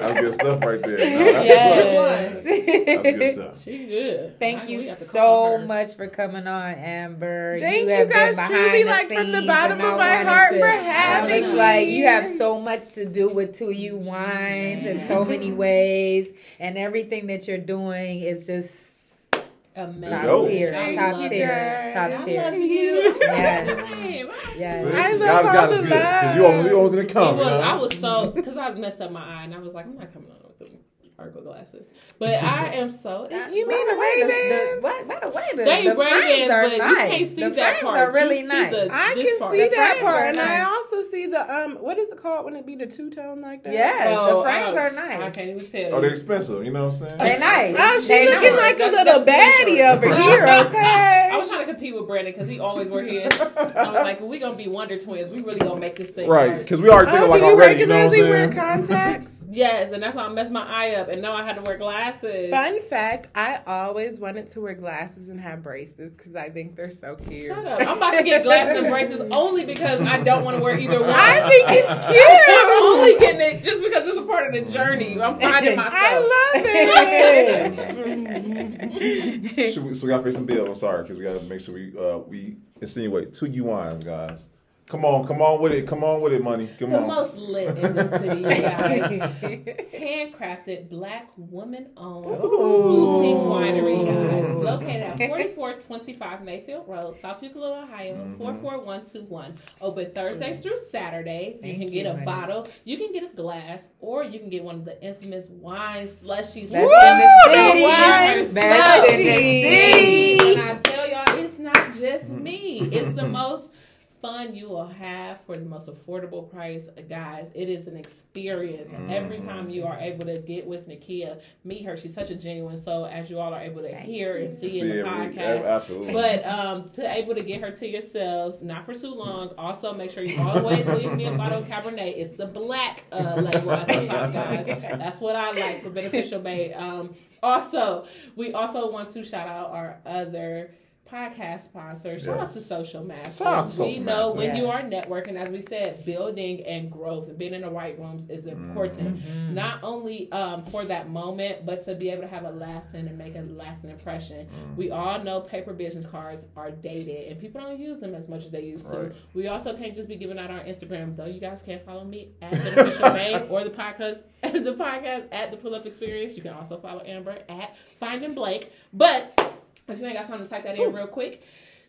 That's good stuff right there. No, that's Yes. good. That's good stuff. She good. Thank I- you we have to call so much for coming on, Amber. Thank you have guys been truly, behind the like, from the bottom of my heart to- for I having was like, you have so much to do with Two You Wines in so many ways, and everything that you're doing is just Amazing. top tier, I top tier, it. top I love you. Yes. Yes. See? I love God, all God the is good. 'Cause you almost, you almost didn't It come. was, you know? I was so because I messed up my eye and I was like, I'm not coming on with the Argo glasses. But I am so. You mean the way Ray-Bans? the, what, by the way, the, They the Ray-Bans, frames are but you nice. can't see the that frames part. are really You nice. the- I can part. see The that part, are and I also see the um. What is it called when it be the two tone like that? Yes, Oh, the frames I- are nice. I can't even tell. Oh, they're expensive. You know what I'm saying? They're nice. Oh, she They looking nice. like a little baddie over here. Okay. I was trying to compete with Brandon because he always wear his. I was like, we gonna be Wonder Twins. We really gonna make this thing Right, because we already thinking Oh, like do you already. You know what I'm regularly wear saying? contacts? Yes, and that's why I messed my eye up, and now I had to wear glasses. Fun fact: I always wanted to wear glasses and have braces because I think they're so cute. Shut up! I'm about to get glasses and braces only because I don't want to wear either one. I think it's cute. I'm only getting it just because it's a part of the journey. I'm finding myself. I love it. Should we, so we got to pay some bills. I'm sorry, because we got to make sure we uh, we insinuate Two You Wines, guys. Come on, come on with it. Come on with it, money. Come the on. most lit in the city, you guys. Handcrafted, black woman owned boutique winery, guys. Located at 4425 Mayfield Road, South Euclid, Ohio, Mm-hmm. 44121. Open Thursdays through Saturday. You Thank can you, get a honey. bottle, you can get a glass, or you can get one of the infamous wine slushies. Best Woo! in the city. Wine Best in the city. And I tell y'all, it's not just me. It's the most fun you will have for the most affordable price, guys. It is an experience, and every time you are able to get with Nakia, meet her. She's such a genuine soul, as you all are able to hear and see, See in the it, podcast. absolutely. But um, to able to get her to yourselves, not for too long. Also, make sure you always leave me a bottle of Cabernet. It's the black uh, label at the top, guys. That's what I like for Beneficial Bae. Um, also, we also want to shout out our other podcast sponsors. Shout out Yes. to Social Masters. Shout out to we Social know Masters. when you are networking, as we said, building and growth and being in the right rooms is important. Mm-hmm. Not only um, for that moment, but to be able to have a lasting and make a lasting impression. Mm-hmm. We all know paper business cards are dated and people don't use them as much as they used to. We also can't just be giving out our Instagram, though. You guys can follow me at the official Bae or the podcast, the podcast at the Pull Up Experience. You can also follow Amber at Finding Blank. But if you ain't got time to type that in real quick.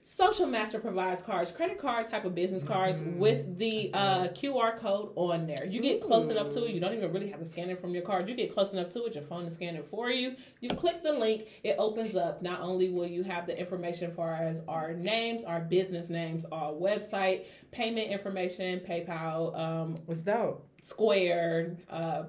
Social Master provides cards, credit card type of business cards with the uh, QR code on there. You get close enough to it, you don't even really have to scan it from your card. You get close enough to it, your phone is scanning it for you. You click the link, it opens up. Not only will you have the information for as our names, our business names, our website, payment information, PayPal, um, It's dope. Square, uh,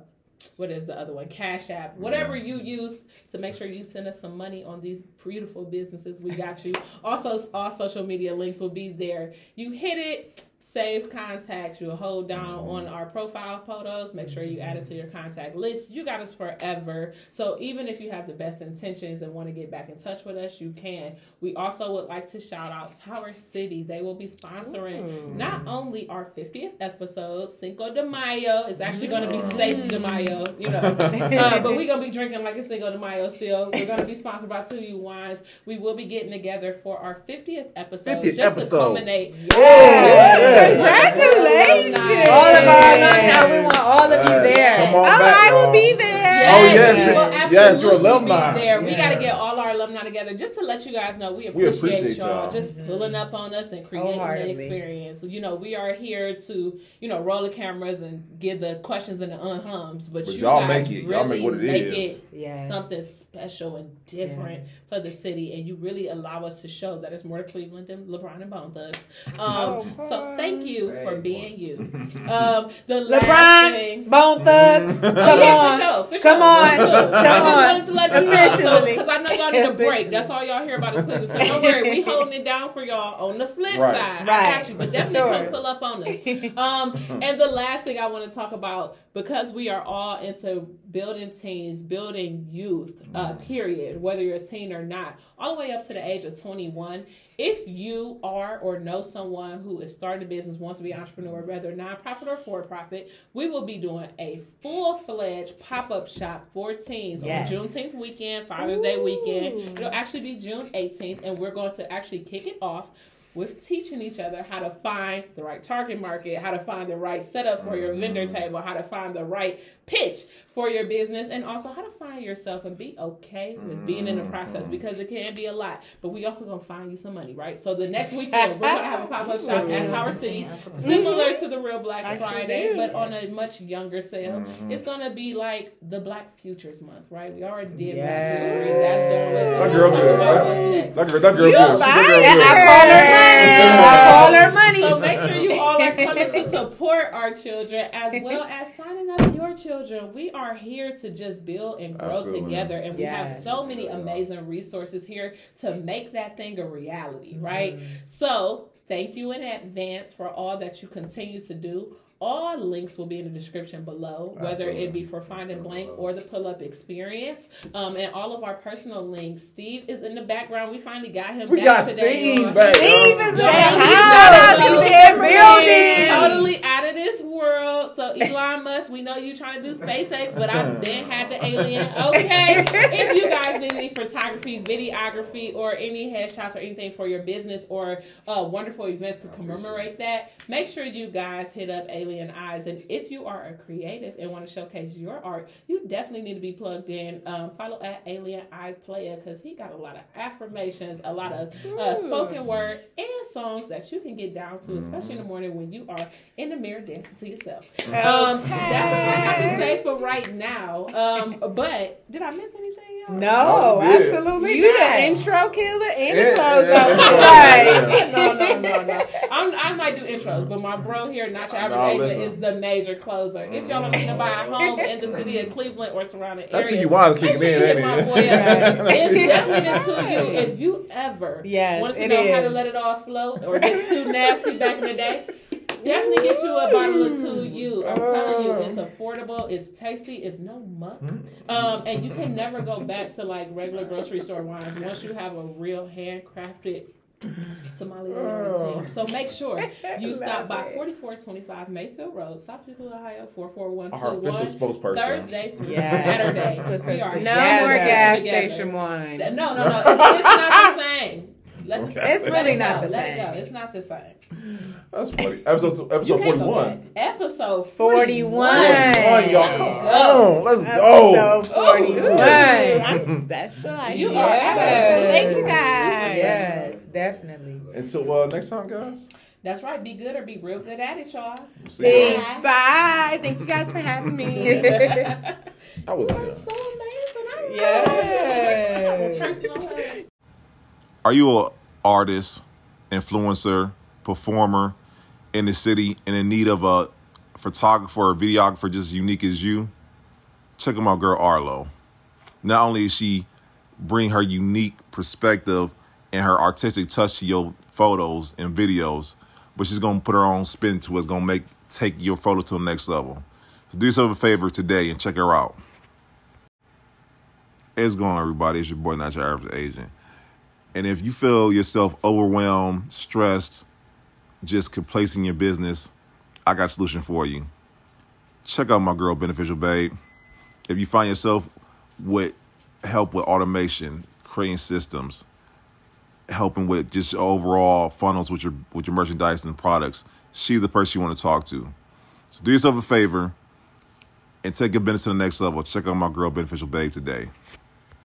what is the other one? Cash App, whatever you mm-hmm. use to make sure you send us some money on these beautiful businesses. We got you. also, all social media links will be there. You hit it, save contacts. You'll hold down on our profile photos. Make sure you add it to your contact list. You got us forever. So even if you have the best intentions and want to get back in touch with us, you can. We also would like to shout out Tower City. They will be sponsoring not only our 50th episode, Cinco de Mayo. It's actually going to be Seis de Mayo, you know. Uh, but we're going to be drinking like a Cinco de Mayo still. We're going to be sponsored by Two You Wines. We will be getting together for our 50th episode 50th just episode. to culminate. Congratulations. All of our alumni, we want all of you there. Come on Oh, back, I will y'all. be there. Oh, Yes, yes, you will yes, absolutely you're alumni. be there. We Yes. got to get all our alumni together just to let you guys know we We appreciate, appreciate y'all, y'all. just pulling up on us and creating the Wholeheartedly. experience. You know, we are here to you know roll the cameras and give the questions and the unhums, but, But you y'all guys make it. really Y'all make what it make is. it Yes. something special and different for the city, and you really allow us to show that it's more to Cleveland than LeBron and Bone Thugs. Um, Oh, so thank you for Hey, being you. Um, the last thing. LeBron, Bone Thugs, come yeah, on. for sure, for Come on. Look, Come I just on. wanted to let you know Officially. because I know y'all need a break. That's all y'all hear about is Cleveland. So don't worry, we holding it down for y'all on the flip Right. side. I got you, but definitely Sure. come pull up on us. Um, and the last thing I want to talk about, because we are all into building teens, building youth, uh, period, whether you're a teen or not, all the way up to the age of 21. If you are or know someone who is starting a business, wants to be an entrepreneur, whether nonprofit or for profit, we will be doing a full fledged pop up shop for teens Yes. on Juneteenth weekend, Father's Day weekend. It'll mm-hmm. actually be June 18th, and we're going to actually kick it off with teaching each other how to find the right target market, how to find the right setup for your mm-hmm. vendor table, how to find the right pitch for your business, and also how to find yourself and be okay with being in the process mm-hmm. because it can be a lot. But we also gonna find you some money, right? So the next weekend we're gonna have a pop up shop at Tower City, similar to the real Black Friday, but on a much younger scale. Mm-hmm. It's gonna be like the Black Futures Month, right? We already did Black History. That's done with. That girl talk good. about what's next. That girl, that girl You good. She- that girl lying. good. I call her money. I call her money. So make sure you all are coming to support our children as well as signing up your children. We are here to just build and grow Absolutely. together, and we have so many amazing resources here to make that thing a reality, right? Mm-hmm. So thank you in advance for all that you continue to do. All links will be in the description below, whether Absolutely. it be for Finding Blank or the Pull Up Experience. Um, and all of our personal links. Steve is in the background. We finally got him We back got today. Steve back. Steve is in the house. he's He's in in the building. Totally out of this world. So Elon Musk, we know you trying to do SpaceX, but I've been had the alien. Okay. if you guys need any photography, videography, or any headshots or anything for your business or uh, wonderful events to commemorate that, make sure you guys hit up Alien Eyes. And if you are a creative and want to showcase your art, you definitely need to be plugged in. Um, follow at Alien Eye Player because he got a lot of affirmations, a lot of uh, spoken word, and songs that you can get down to, especially in the morning when you are in the mirror dancing to yourself. Um, that's all I got to say for right now. Um, but did I miss anything? Y'all? No, Oh, you did. absolutely You not. the intro killer and Yeah, the close yeah, up. yeah. Right. no, no, no, no. I'm, I might do intros, but my bro here, not your average No, agent, is the major closer. If y'all don't need to buy a home in the city of Cleveland or surrounding That's areas, who you want is make kicking in, you ain't it? It's definitely to you. If you ever Yes, want to it know how to let it all flow or get too nasty back in the day, definitely get you a bottle of two you. I'm telling you, it's affordable, it's tasty, it's no muck. Um, and you can never go back to like regular grocery store wines once you have a real handcrafted sommelier on the team. So make sure you stop by 4425 Mayfield Road, South Euclid, Ohio, Our 44121. official spokesperson. Thursday through Yes. Saturday. We are No Together. more gas Together. station wine. No, no, no. It's, it's not the same. Let the, Okay. It's really it not go. the Let it go. It's not the same. That's funny. Episode You episode can't forty go one. back. Episode 41. 41, y'all. Come on, let's go. Episode 41. I'm special. You am. are absolutely- Thank you guys. Yes, definitely. And so uh, next time, guys. That's right. Be good or be real good at it, y'all. See you. Thanks. Bye. Thank you guys for having me. I was You are so amazing. I Yes. Are you a artist, influencer, performer in the city and in need of a photographer or videographer just as unique as you? Check out my girl Rlo. Not only is she bring her unique perspective and her artistic touch to your photos and videos, but she's gonna put her own spin to it. It's gonna make take your photo to the next level. So do yourself a favor today and check her out. It's going on, everybody. It's your boy, not your average agent. And if you feel yourself overwhelmed, stressed, just complacent in your business, I got a solution for you. Check out my girl Beneficial Bae. If you find yourself with help with automation, creating systems, helping with just overall funnels with your with your merchandise and products, she's the person you want to talk to. So do yourself a favor and take your business to the next level. Check out my girl Beneficial Bae today.